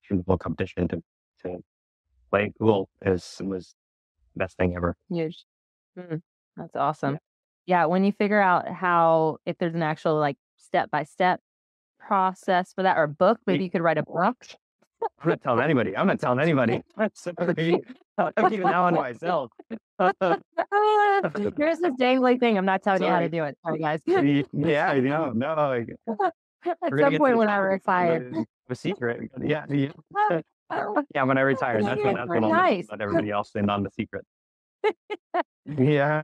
through the whole competition to, to play cool is, was the best thing ever. Huge. Mm, that's awesome. Yeah. yeah. When you figure out how, if there's an actual like step by step process for that or a book, maybe you could write a book I'm not telling anybody. I'm not telling anybody. [laughs] I'm sorry. [laughs] I'm keeping that one to myself. [laughs] Here's this dangly thing. I'm not telling you how to do it. Sorry, guys. yeah, no, no. like, At some point when I retire. The secret. Yeah, yeah. Yeah, when I retire, that's when, that's when I'll Nice. let everybody else in on the secret. yeah.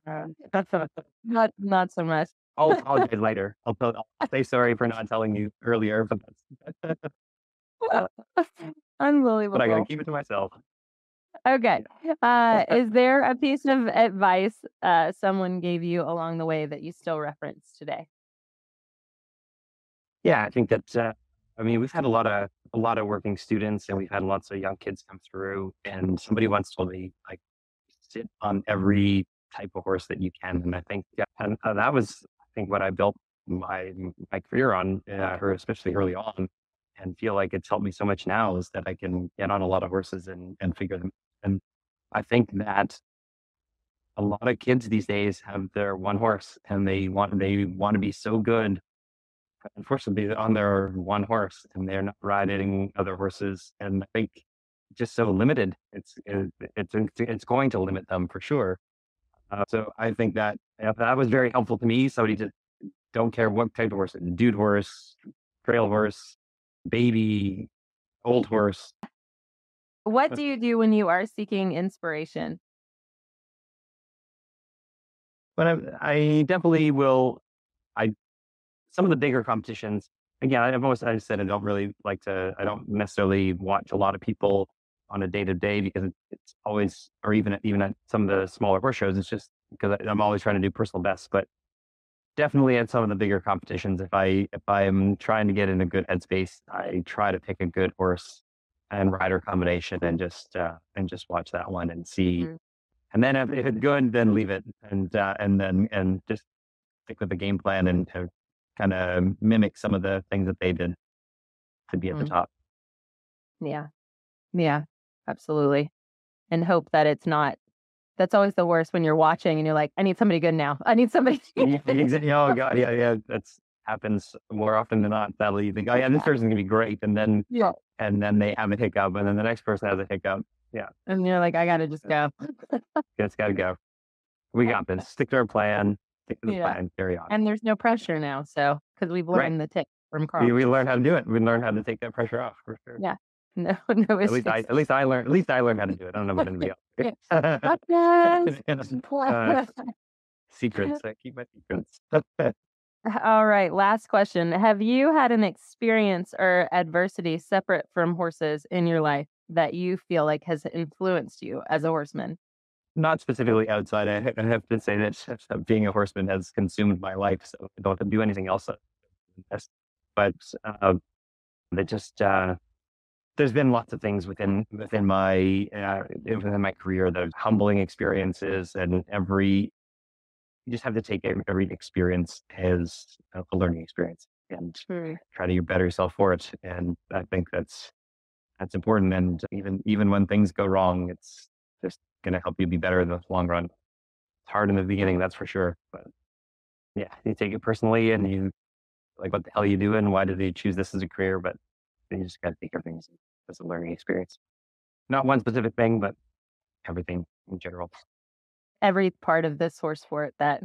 Not not so much. I'll apologize later. I'll, I'll say sorry for not telling you earlier, but that's, Unbelievable. [laughs] but I gotta keep it to myself. Okay. [laughs] Uh, is there a piece of advice uh, someone gave you along the way that you still reference today? Yeah, I think that uh, I mean we've had a lot of a lot of working students and we've had lots of young kids come through. And somebody once told me like sit on every type of horse that you can, and I think yeah, and uh, that was I think what I built my my career on, uh, or especially early on, and feel like it's helped me so much now is that I can get on a lot of horses and and figure them. And I think that a lot of kids these days have their one horse and they want they want to be so good unfortunately on their one horse and they're not riding other horses and i think just so limited it's it's it's going to limit them for sure uh, so i think that that was very helpful to me somebody just don't care what type of horse dude horse trail horse baby old horse What do you do when you are seeking inspiration? but I, I definitely will. I some of the bigger competitions. Again, I've always I said I don't really like to. I don't necessarily watch a lot of people on a day to day because it's always, or even at, even at some of the smaller horse shows, it's just because I'm always trying to do personal best. But definitely at some of the bigger competitions, if I if I'm trying to get in a good headspace, I try to pick a good horse and rider combination and just uh, and just watch that one and see Mhm. and then if, if it's good, then leave it, and uh, and then and just stick with the game plan and to kind of mimic some of the things that they did to be at Mhm. the top. Yeah. Yeah, absolutely. And hope that it's not. That's always the worst when you're watching and you're like, I need somebody good now. I need somebody. [laughs] Yeah, oh [laughs] god, yeah, yeah, that's happens more often than not. That'll you think, oh yeah, this person's gonna be great, and then yeah. and then they have a hiccup, and then the next person has a hiccup. Yeah, and you're like, I got to just go. It's got to go. We got this. [laughs] Stick to our plan. Stick to the Yeah. plan. Carry on. And there's no pressure now. So, because we've Right. learned the tip from Karl. we, we learn how to do it. We learned how to take that pressure off for sure. Yeah. No, [laughs] no At least I, at least I learned. At least I learned how to do it. I don't know about anybody else. Uh, [laughs] secrets. I keep my secrets. [laughs] All right. Last question. Have you had an experience or adversity separate from horses in your life that you feel like has influenced you as a horseman? Not specifically outside. I, have to say that being a horseman has consumed my life, so I don't have to do anything else. uh, But uh, they just uh, there's been lots of things within within my uh, within my career those humbling experiences, and every you just have to take every, experience as a learning experience and try to better yourself for it. And I think that's that's important. And even even when things go wrong, it's just going to help you be better in the long run. It's hard in the beginning, that's for sure. But yeah, you take it personally, and you like, what the hell are you doing? Why did you choose this as a career? But you just got to take everything as, as a learning experience. Not one specific thing, but everything in general. Every part of this horse sport that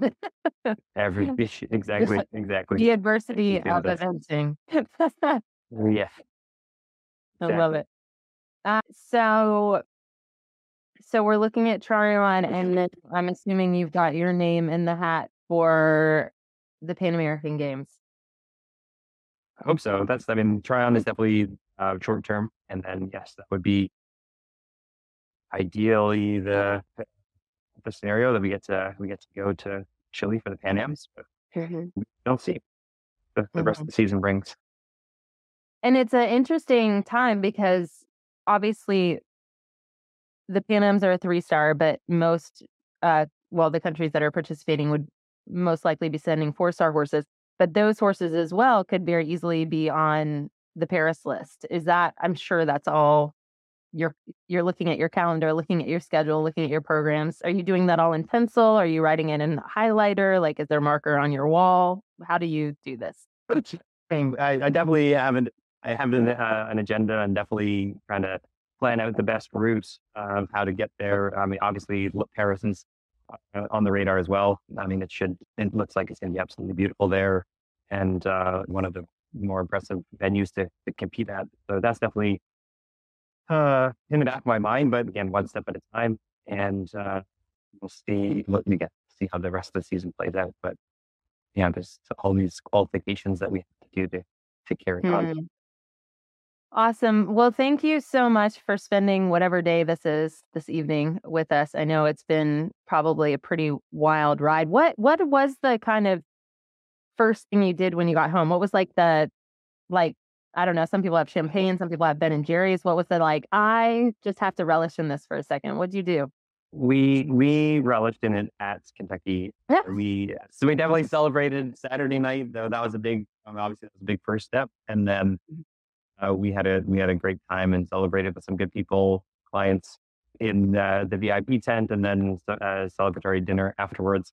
Every. [laughs] Exactly. Exactly. the adversity of eventing. Yeah. [laughs] I love it. Uh, so, so we're looking at Tryon, and then I'm assuming you've got your name in the hat for the Pan American Games. I hope so. That's, I mean, Tryon is definitely uh, short term. And then, yes, that would be ideally the the scenario that we get to we get to go to Chile for the Pan Ams. But we'll see the, the rest of the season brings. And it's an interesting time because obviously the Pan Ams are a three star, but most, uh, well, the countries that are participating would most likely be sending four star horses. But those horses as well could very easily be on the Paris list. Is that? I'm sure that's all. You're you're looking at your calendar, looking at your schedule, looking at your programs. Are you doing that all in pencil? Are you writing it in highlighter? Like, is there marker on your wall? How do you do this? [clears throat] I, I definitely haven't I have an, uh, an agenda and definitely trying to plan out the best routes of how to get there. I mean, obviously, Paris is on the radar as well. I mean, it should, it looks like it's going to be absolutely beautiful there and uh, one of the more impressive venues to, to compete at. So that's definitely uh, in the back of my mind, but again, one step at a time. And uh, we'll see, we'll, again, see how the rest of the season plays out. But yeah, there's all these qualifications that we have to do to, to carry mm. on. Awesome. Well, thank you so much for spending whatever day this is this evening with us. I know it's been probably a pretty wild ride. What what was the kind of first thing you did when you got home? What was like the like I don't know, some people have champagne, some people have Ben and Jerry's. What was the like, I just have to relish in this for a second. What'd you do? We we relished in it at Kentucky. Yeah. We so we definitely celebrated Saturday night, though that was a big um, obviously that was a big first step. And then mm-hmm uh, we had a we had a great time and celebrated with some good people, clients in uh, the VIP tent, and then a uh, celebratory dinner afterwards.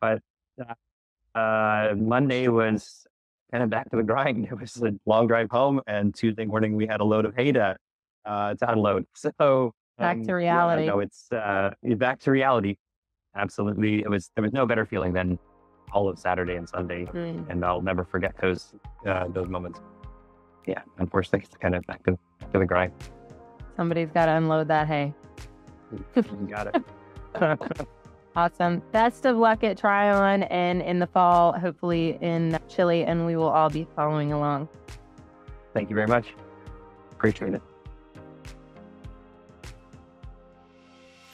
But uh, uh, Monday was kind of back to the grind. [laughs] It was a long drive home, and Tuesday morning we had a load of hay to, uh, to unload. [laughs] So back um, to reality. Yeah, no, it's back to reality. Absolutely, it was. There was no better feeling than all of Saturday and Sunday, mm. and I'll never forget those those moments yeah, unfortunately, it's kind of back to, to the grind. Somebody's got to unload that hay. got it. [laughs] [laughs] awesome. Best of luck at Tryon and in the fall, hopefully in Chile, and we will all be following along. Thank you very much. Appreciate it.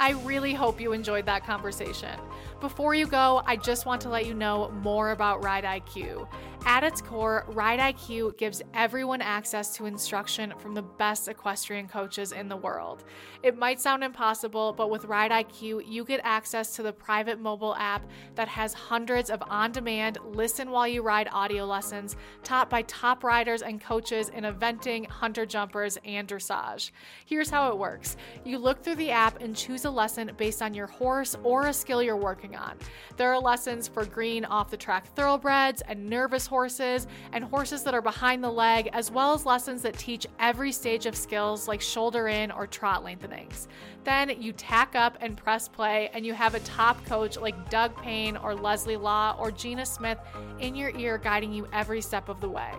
I really hope you enjoyed that conversation. Before you go, I just want to let you know more about Ride IQ. At its core, Ride IQ gives everyone access to instruction from the best equestrian coaches in the world. It might sound impossible, but with Ride IQ, you get access to the private mobile app that has hundreds of on demand, listen while you ride audio lessons taught by top riders and coaches in eventing, hunter jumpers, and dressage. Here's how it works you look through the app and choose a lesson based on your horse or a skill you're working on. There are lessons for green off the track thoroughbreds and nervous horses and horses that are behind the leg, as well as lessons that teach every stage of skills like shoulder in or trot lengthenings. Then you tack up and press play, and you have a top coach like Doug Payne or Leslie Law or Gina Smith in your ear guiding you every step of the way.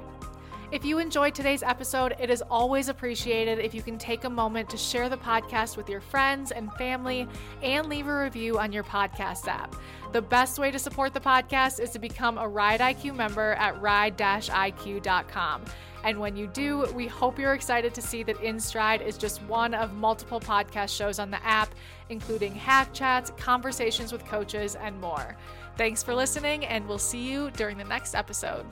If you enjoyed today's episode, it is always appreciated if you can take a moment to share the podcast with your friends and family and leave a review on your podcast app. The best way to support the podcast is to become a Ride IQ member at ride-iq.com. And when you do, we hope you're excited to see that InStride is just one of multiple podcast shows on the app, including hack chats, conversations with coaches, and more. Thanks for listening, and we'll see you during the next episode.